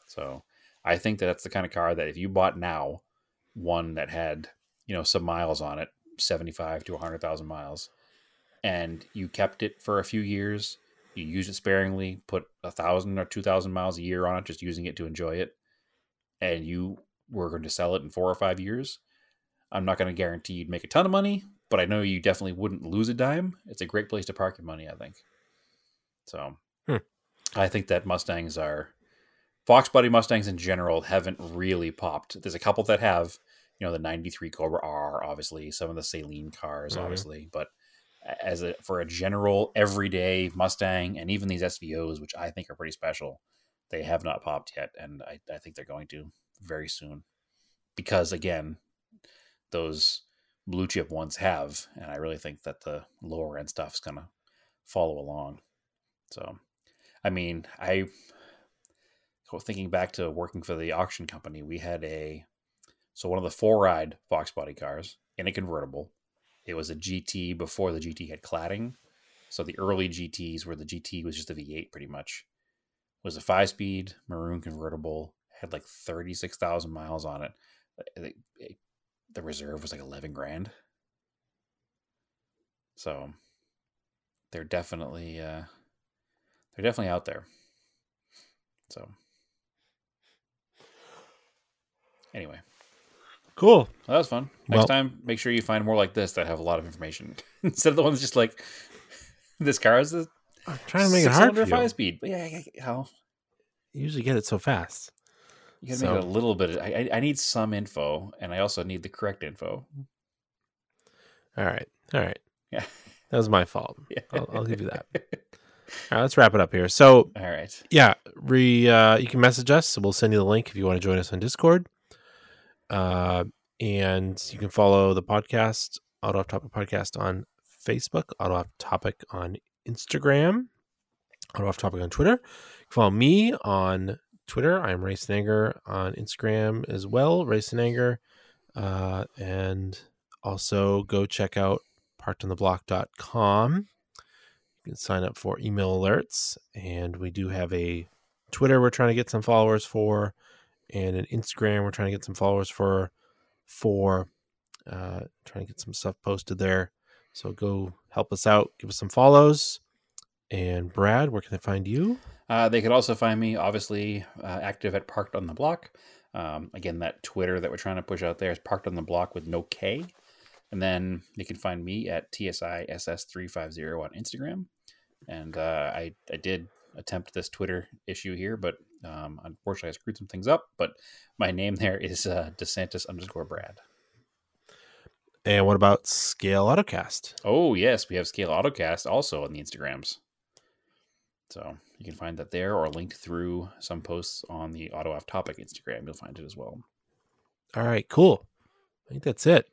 Speaker 6: So I think that that's the kind of car that if you bought now, one that had, you know, some miles on it, 75 to 100,000 miles, and you kept it for a few years, you used it sparingly, put a thousand or 2,000 miles a year on it, just using it to enjoy it, and you were going to sell it in four or five years, I'm not going to guarantee you'd make a ton of money, but I know you definitely wouldn't lose a dime. It's a great place to park your money, I think. So
Speaker 4: Hmm.
Speaker 6: I think that Mustangs are Fox Body Mustangs in general haven't really popped. There's a couple that have, you know, the 93 Cobra R, obviously, some of the Saleen cars,
Speaker 4: Mhm.
Speaker 6: obviously, but as a for a general everyday Mustang and even these SVOs, which I think are pretty special, they have not popped yet, and I, I think they're going to very soon. Because again, those blue chip ones have, and I really think that the lower end stuff's gonna follow along. So, I mean, I thinking back to working for the auction company, we had a so one of the four ride Fox body cars in a convertible. It was a GT before the GT had cladding. So the early GTs where the GT was just a V8 pretty much. was a five speed maroon convertible, had like 36,000 miles on it. The reserve was like 11 grand. So they're definitely uh they're definitely out there. So anyway,
Speaker 4: Cool.
Speaker 6: well, that was fun. Next
Speaker 4: Well-
Speaker 6: time, make sure you find more like this that have a lot of information [laughs] instead of the ones just like [laughs] this car is
Speaker 4: I'm trying to make it hard for you.
Speaker 6: speed. But yeah, yeah, yeah, how
Speaker 4: You usually get it so fast.
Speaker 6: you gotta make it a little bit. I, I I need some info, and I also need the correct info.
Speaker 4: All right. All right.
Speaker 6: Yeah.
Speaker 4: That was my fault. [laughs]
Speaker 6: Yeah.
Speaker 4: I'll, I'll give you that. All right, let's wrap it up here. So,
Speaker 6: All right.
Speaker 4: yeah, re uh, you can message us. We'll send you the link if you want to join us on Discord. Uh, and you can follow the podcast, Auto Off Topic Podcast, on Facebook, Auto Off Topic on Instagram, Auto Off Topic on Twitter. Follow me on Twitter. I'm Ray Snager on Instagram as well, Ray Snager. Uh, and also go check out parkedontheblock.com. You can sign up for email alerts. And we do have a Twitter we're trying to get some followers for, and an Instagram we're trying to get some followers for, for uh, trying to get some stuff posted there. So go help us out, give us some follows. And Brad, where can they find you?
Speaker 6: Uh, they could also find me, obviously, uh, active at Parked on the Block. Um, again, that Twitter that we're trying to push out there is Parked on the Block with no K. And then you can find me at TSISS350 on Instagram. And uh, I, I did attempt this Twitter issue here, but um, unfortunately I screwed some things up. But my name there [laughs] is uh, DeSantis underscore Brad.
Speaker 4: And what about Scale Autocast?
Speaker 6: Oh, yes, we have Scale Autocast also on the Instagrams. So you can find that there or linked through some posts on the Auto Off Topic Instagram. You'll find it as well.
Speaker 4: All right, cool. I think that's it.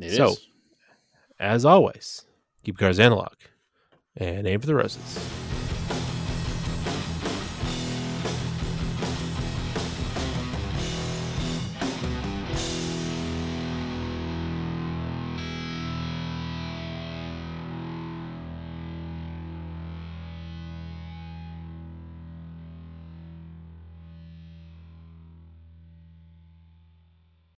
Speaker 6: It is.
Speaker 4: So- As always, keep cars analog and aim for the roses.